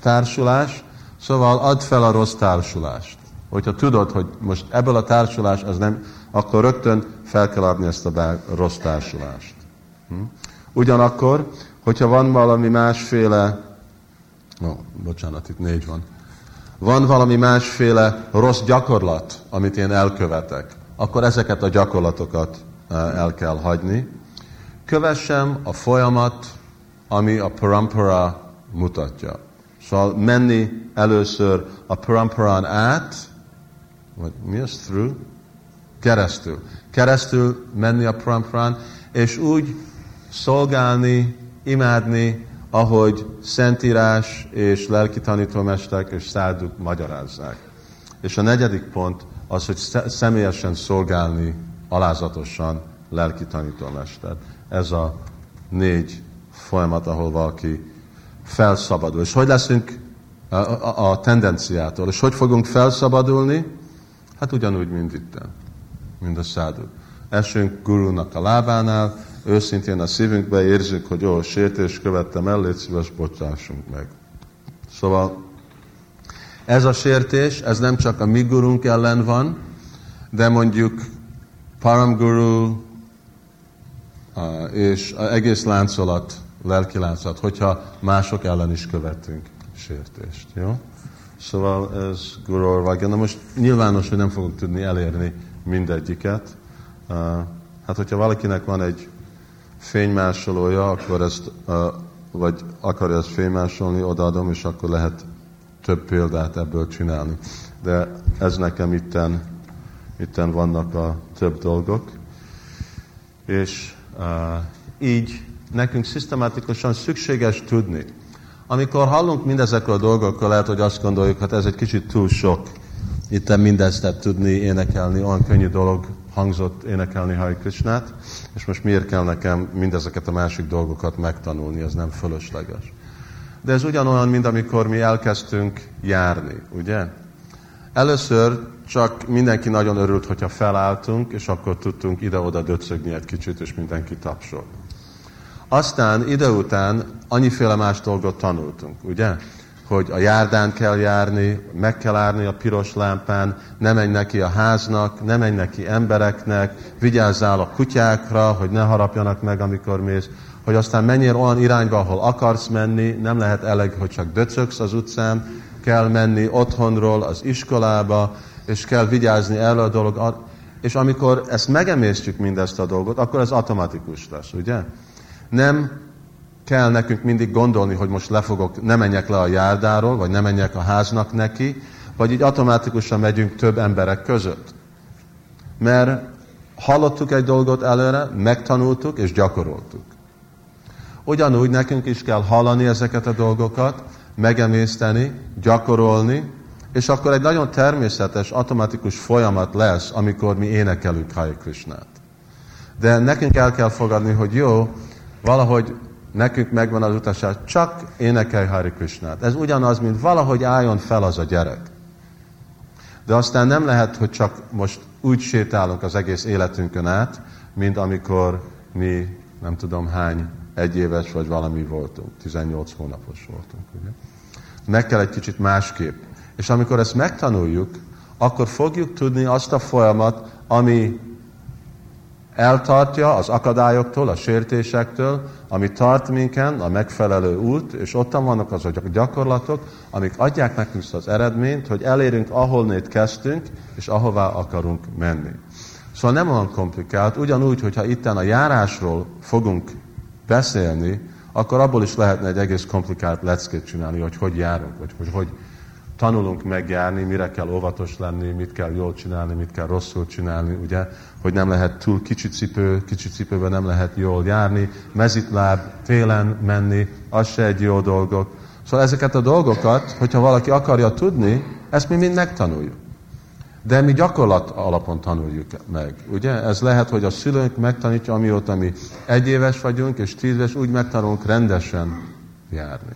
társulás. Szóval add fel a rossz társulást. Hogyha tudod, hogy most ebből a társulás az nem, akkor rögtön fel kell adni ezt a rossz társulást. Hm? Ugyanakkor, hogyha van valami másféle, ó, oh, bocsánat, itt négy van, van valami másféle rossz gyakorlat, amit én elkövetek, akkor ezeket a gyakorlatokat el kell hagyni. Kövessem a folyamat, ami a parampara mutatja. Szóval menni először a paramparán át, vagy mi az through? Keresztül. Keresztül menni a paramparán, és úgy szolgálni, imádni, ahogy Szentírás és lelki tanítómesterek és szárduk magyarázzák. És a negyedik pont az, hogy személyesen szolgálni alázatosan lelki tanítómester. Ez a négy folyamat, ahol valaki felszabadul. És hogy leszünk a, a, a tendenciától? És hogy fogunk felszabadulni? Hát ugyanúgy, mint itt, mint a száduk. Esünk gurunak a lábánál, őszintén a szívünkbe érzünk, hogy jó, sértés követtem el, légy szíves, bocsássunk meg. Szóval ez a sértés, ez nem csak a mi gurunk ellen van, de mondjuk Paramguru és egész láncolat, lelki láncolat, hogyha mások ellen is követünk sértést. Jó? Szóval ez Guru Orvagya. Na most nyilvános, hogy nem fogok tudni elérni mindegyiket. Hát, hogyha valakinek van egy fénymásolója, akkor ezt, vagy akarja ezt fénymásolni, odaadom, és akkor lehet több példát ebből csinálni. De ez nekem itten, itten vannak a több dolgok. És uh, így nekünk szisztematikusan szükséges tudni. Amikor hallunk mindezekről a dolgokról, lehet, hogy azt gondoljuk, hogy hát ez egy kicsit túl sok. Itt mindezt tudni, énekelni, olyan könnyű dolog hangzott énekelni Hari Krishnát, és most miért kell nekem mindezeket a másik dolgokat megtanulni, ez nem fölösleges. De ez ugyanolyan, mint amikor mi elkezdtünk járni, ugye? Először csak mindenki nagyon örült, hogyha felálltunk, és akkor tudtunk ide-oda döcögni egy kicsit, és mindenki tapsol. Aztán ide után annyiféle más dolgot tanultunk, ugye? Hogy a járdán kell járni, meg kell állni a piros lámpán, ne menj neki a háznak, ne menj neki embereknek, vigyázzál a kutyákra, hogy ne harapjanak meg, amikor mész hogy aztán menjél olyan irányba, ahol akarsz menni, nem lehet elég, hogy csak döcögsz az utcán, kell menni otthonról az iskolába, és kell vigyázni erre a dolog. És amikor ezt megemésztjük mindezt a dolgot, akkor ez automatikus lesz, ugye? Nem kell nekünk mindig gondolni, hogy most lefogok, ne menjek le a járdáról, vagy ne menjek a háznak neki, vagy így automatikusan megyünk több emberek között. Mert hallottuk egy dolgot előre, megtanultuk és gyakoroltuk. Ugyanúgy nekünk is kell hallani ezeket a dolgokat, megemészteni, gyakorolni, és akkor egy nagyon természetes, automatikus folyamat lesz, amikor mi énekelünk Hare Krishnát. De nekünk el kell fogadni, hogy jó, valahogy nekünk megvan az utasság, csak énekelj Hare Krishnát. Ez ugyanaz, mint valahogy álljon fel az a gyerek. De aztán nem lehet, hogy csak most úgy sétálunk az egész életünkön át, mint amikor mi nem tudom hány egyéves vagy valami voltunk, 18 hónapos voltunk. Ugye? Meg kell egy kicsit másképp. És amikor ezt megtanuljuk, akkor fogjuk tudni azt a folyamat, ami eltartja az akadályoktól, a sértésektől, ami tart minken, a megfelelő út, és ottan vannak azok a gyakorlatok, amik adják nekünk az eredményt, hogy elérünk, ahol kezdtünk, és ahová akarunk menni. Szóval nem olyan komplikált, ugyanúgy, hogyha itten a járásról fogunk beszélni, akkor abból is lehetne egy egész komplikált leckét csinálni, hogy hogy járunk, vagy hogy hogy tanulunk megjárni, mire kell óvatos lenni, mit kell jól csinálni, mit kell rosszul csinálni, ugye, hogy nem lehet túl kicsi cipő, kicsi cipőben nem lehet jól járni, mezitláb, télen menni, az se egy jó dolgok. Szóval ezeket a dolgokat, hogyha valaki akarja tudni, ezt mi mind megtanuljuk. De mi gyakorlat alapon tanuljuk meg. Ugye? Ez lehet, hogy a szülőnk megtanítja, amióta mi egy éves vagyunk, és tíz éves, úgy megtanulunk rendesen járni.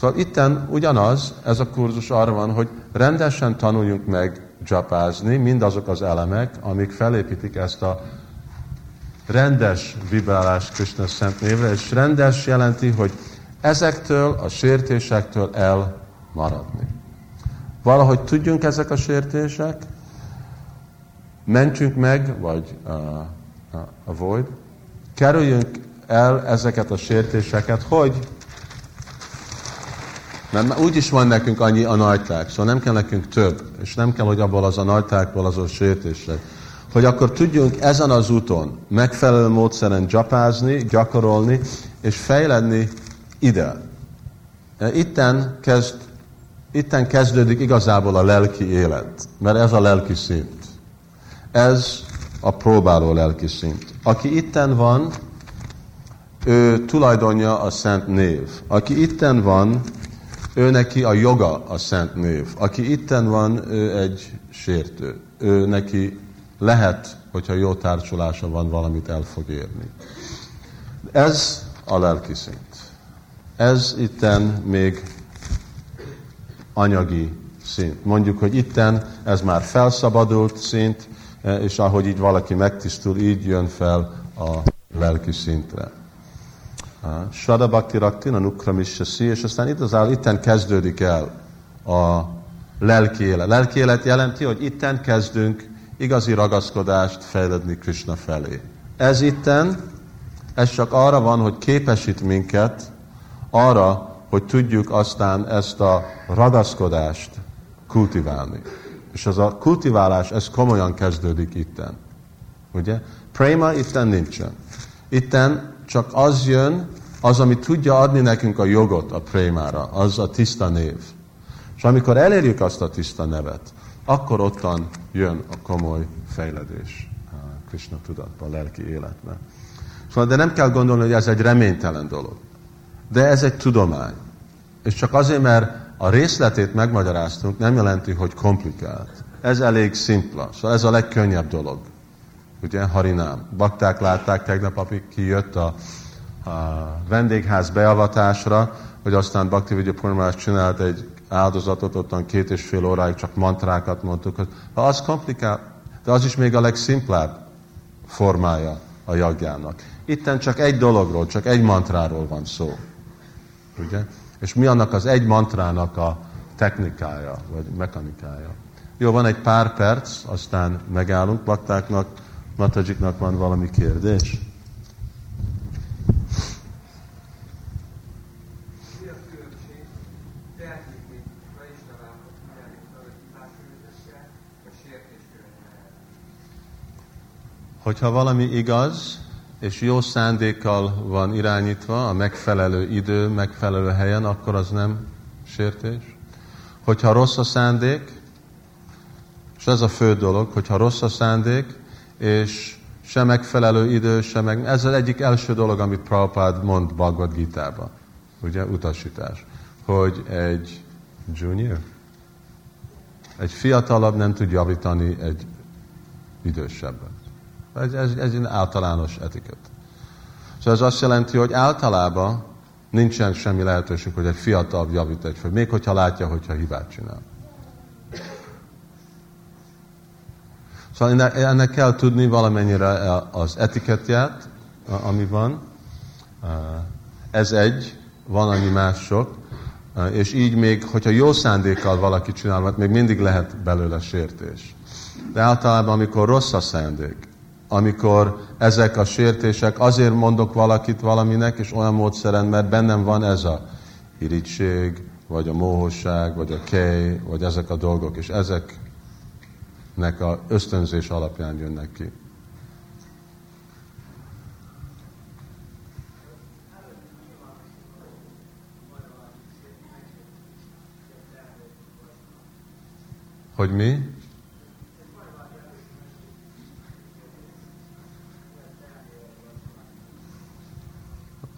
Szóval itten ugyanaz, ez a kurzus arra van, hogy rendesen tanuljunk meg csapázni, mindazok az elemek, amik felépítik ezt a rendes vibrálás Krishna szent névre, és rendes jelenti, hogy ezektől a sértésektől elmaradni. Valahogy tudjunk ezek a sértések, mentsünk meg, vagy uh, uh, avoid, kerüljünk el ezeket a sértéseket, hogy mert úgy is van nekünk annyi a nagyták, szóval nem kell nekünk több, és nem kell, hogy abból az a nagytákból az a sértések. Hogy akkor tudjunk ezen az úton megfelelő módszeren gyapázni, gyakorolni, és fejledni ide. Itten, kezd, itten kezdődik igazából a lelki élet, mert ez a lelki szint. Ez a próbáló lelki szint. Aki itten van, ő tulajdonja a szent név. Aki itten van, ő neki a joga a szent név. Aki itten van, ő egy sértő. Ő neki lehet, hogyha jó társulása van, valamit el fog érni. Ez a lelki szint. Ez itten még anyagi szint. Mondjuk, hogy itten ez már felszabadult szint, és ahogy így valaki megtisztul, így jön fel a lelki szintre. Sada Bhakti Raktina Nukramishasi, és aztán itt az áll, itten kezdődik el a lelki élet. Lelki élet jelenti, hogy itten kezdünk igazi ragaszkodást fejledni Krishna felé. Ez itten, ez csak arra van, hogy képesít minket arra, hogy tudjuk aztán ezt a ragaszkodást kultiválni. És az a kultiválás, ez komolyan kezdődik itten. Ugye? Prema itten nincsen. Itten csak az jön, az, ami tudja adni nekünk a jogot a prémára, az a tiszta név. És amikor elérjük azt a tiszta nevet, akkor ottan jön a komoly fejledés a Krishna tudatba, a lelki életben. Szóval, de nem kell gondolni, hogy ez egy reménytelen dolog. De ez egy tudomány. És csak azért, mert a részletét megmagyaráztunk, nem jelenti, hogy komplikált. Ez elég szimpla. Szóval ez a legkönnyebb dolog ugye, Harinám. Bakták látták, tegnap, akik kijött a, a vendégház beavatásra, hogy aztán Bhakti Vidya Purnamás csinált egy áldozatot, ottan két és fél óráig csak mantrákat mondtuk. Ha az komplikál, de az is még a legszimplább formája a jagjának. Itten csak egy dologról, csak egy mantráról van szó. Ugye? És mi annak az egy mantrának a technikája, vagy mechanikája. Jó, van egy pár perc, aztán megállunk baktáknak, Matajiknak van valami kérdés? Hogyha valami igaz, és jó szándékkal van irányítva, a megfelelő idő, megfelelő helyen, akkor az nem sértés. Hogyha rossz a szándék, és ez a fő dolog, hogyha rossz a szándék, és se megfelelő idő, se meg... Ez az egyik első dolog, amit Prabhupád mond Bhagavad Gita-ba. Ugye, utasítás. hogy egy junior, egy fiatalabb nem tud javítani egy idősebbet. Ez, ez, ez egy általános etiket. Szóval ez azt jelenti, hogy általában nincsen semmi lehetőség, hogy egy fiatal javít egy föl, még hogyha látja, hogyha hibát csinál. Szóval ennek kell tudni valamennyire az etiketját, ami van. Ez egy, van annyi mások, és így még, hogyha jó szándékkal valaki csinál, még mindig lehet belőle sértés. De általában, amikor rossz a szándék, amikor ezek a sértések, azért mondok valakit valaminek, és olyan módszeren, mert bennem van ez a irigység, vagy a móhosság, vagy a kej, vagy ezek a dolgok, és ezeknek a ösztönzés alapján jönnek ki. Hogy mi?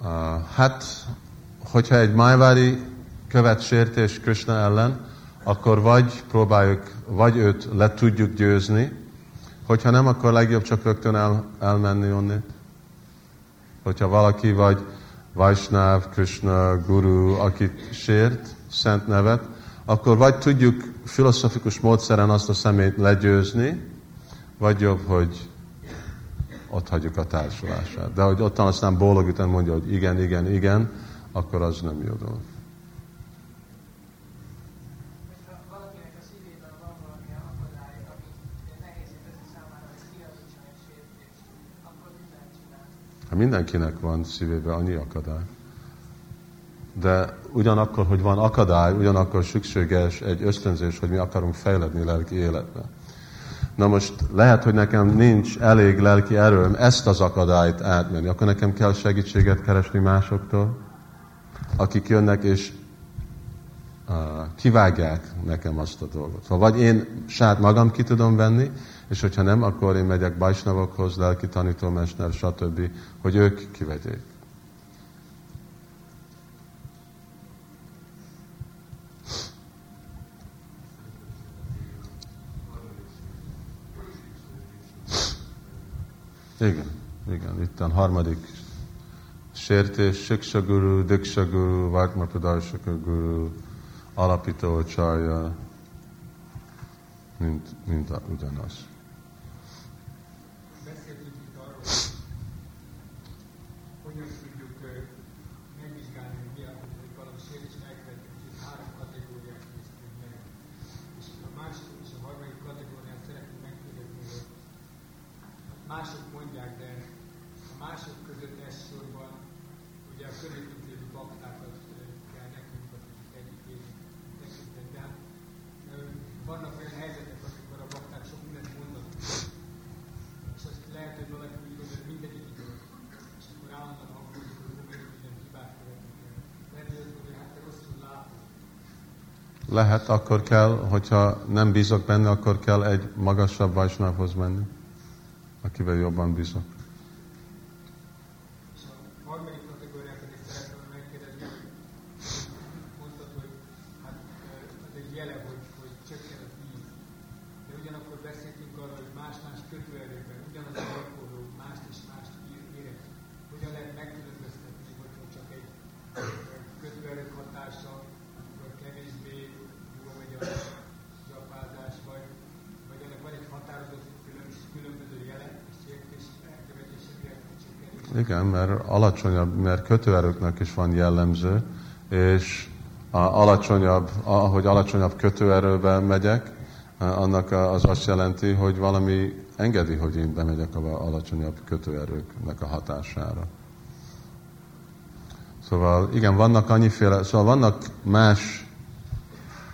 Uh, hát, hogyha egy májvári követ sértés Krishna ellen, akkor vagy próbáljuk, vagy őt le tudjuk győzni, hogyha nem, akkor legjobb csak rögtön el, elmenni onnét. Hogyha valaki vagy Vaisnav, Krishna, Guru, akit sért, szent nevet, akkor vagy tudjuk filozofikus módszeren azt a szemét legyőzni, vagy jobb, hogy ott hagyjuk a társulását. De hogy ottan aztán bólog mondja, hogy igen, igen, igen, akkor az nem jó dolog. Ha mindenkinek van szívében annyi akadály. De ugyanakkor, hogy van akadály, ugyanakkor szükséges egy ösztönzés, hogy mi akarunk fejledni lelki életbe. Na most lehet, hogy nekem nincs elég lelki erőm ezt az akadályt átmenni, akkor nekem kell segítséget keresni másoktól, akik jönnek és uh, kivágják nekem azt a dolgot. Szóval vagy én sát magam ki tudom venni, és hogyha nem, akkor én megyek bajsnavokhoz, lelki tanítómester, stb., hogy ők kivegyék. Igen, igen, itt a harmadik sértés, Siksa Guru, Diksha Guru, Vatma Pradashaka Guru, alapító csarja, mint, a, ugyanaz. mások mondják, de a mások között elsősorban ugye a körülöttünk lévő baktákat kell nekünk, akik egyik tekinteni. De hát, vannak olyan helyzetek, amikor a bakták sok mindent mondanak. És azt lehet, hogy valaki úgy gondolja, hogy mindegyik igaz. És akkor állandóan aggódik, hogy miért minden hibát követnek el. Lehet, hogy azt mondja, hát te rosszul látod. Lehet, akkor kell, hogyha nem bízok benne, akkor kell egy magasabb vajsnávhoz menni akivel jobban bízok. Igen, mert alacsonyabb, mert kötőerőknek is van jellemző, és a alacsonyabb, ahogy alacsonyabb kötőerőben megyek, annak az azt jelenti, hogy valami engedi, hogy én bemegyek a alacsonyabb kötőerőknek a hatására. Szóval igen, vannak annyiféle, szóval vannak más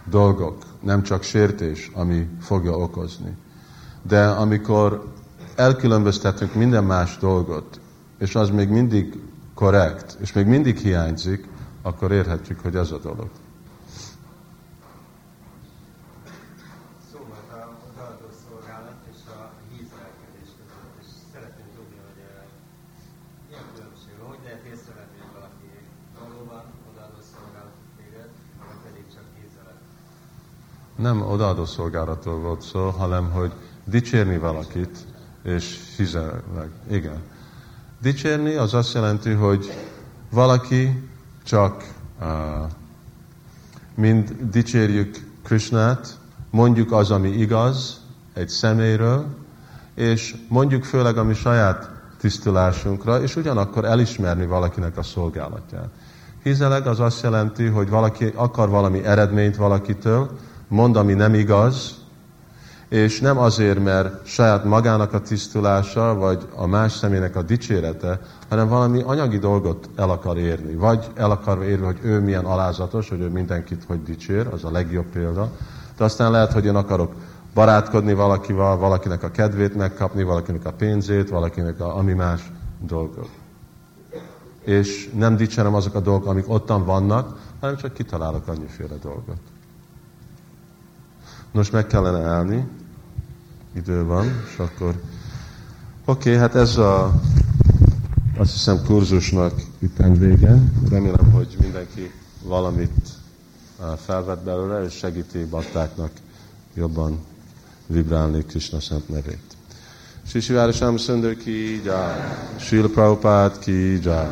dolgok, nem csak sértés, ami fogja okozni. De amikor elkülönböztetünk minden más dolgot, és az még mindig korrekt, és még mindig hiányzik, akkor érhetjük, hogy ez a dolog. nem odaadó szolgálatról volt szó, hanem hogy dicsérni valakit, és fizetleg. Igen. Dicsérni az azt jelenti, hogy valaki csak uh, mind dicsérjük Krishnát, mondjuk az, ami igaz egy személyről, és mondjuk főleg a mi saját tisztulásunkra, és ugyanakkor elismerni valakinek a szolgálatját. Hizeleg az azt jelenti, hogy valaki akar valami eredményt valakitől, mond, ami nem igaz, és nem azért, mert saját magának a tisztulása, vagy a más személynek a dicsérete, hanem valami anyagi dolgot el akar érni. Vagy el akar érni, hogy ő milyen alázatos, hogy ő mindenkit hogy dicsér, az a legjobb példa. De aztán lehet, hogy én akarok barátkodni valakival, valakinek a kedvét megkapni, valakinek a pénzét, valakinek a ami más dolgok. És nem dicsérem azok a dolgok, amik ottan vannak, hanem csak kitalálok annyiféle dolgot. Nos, meg kellene állni, idő van, és akkor oké, okay, hát ez a azt hiszem kurzusnak itt vége. Remélem, hogy mindenki valamit felvett belőle, és segíti baktáknak jobban vibrálni Krishna szent nevét. Sri Shivara Shamsundar ki jai, Prabhupada ki jai.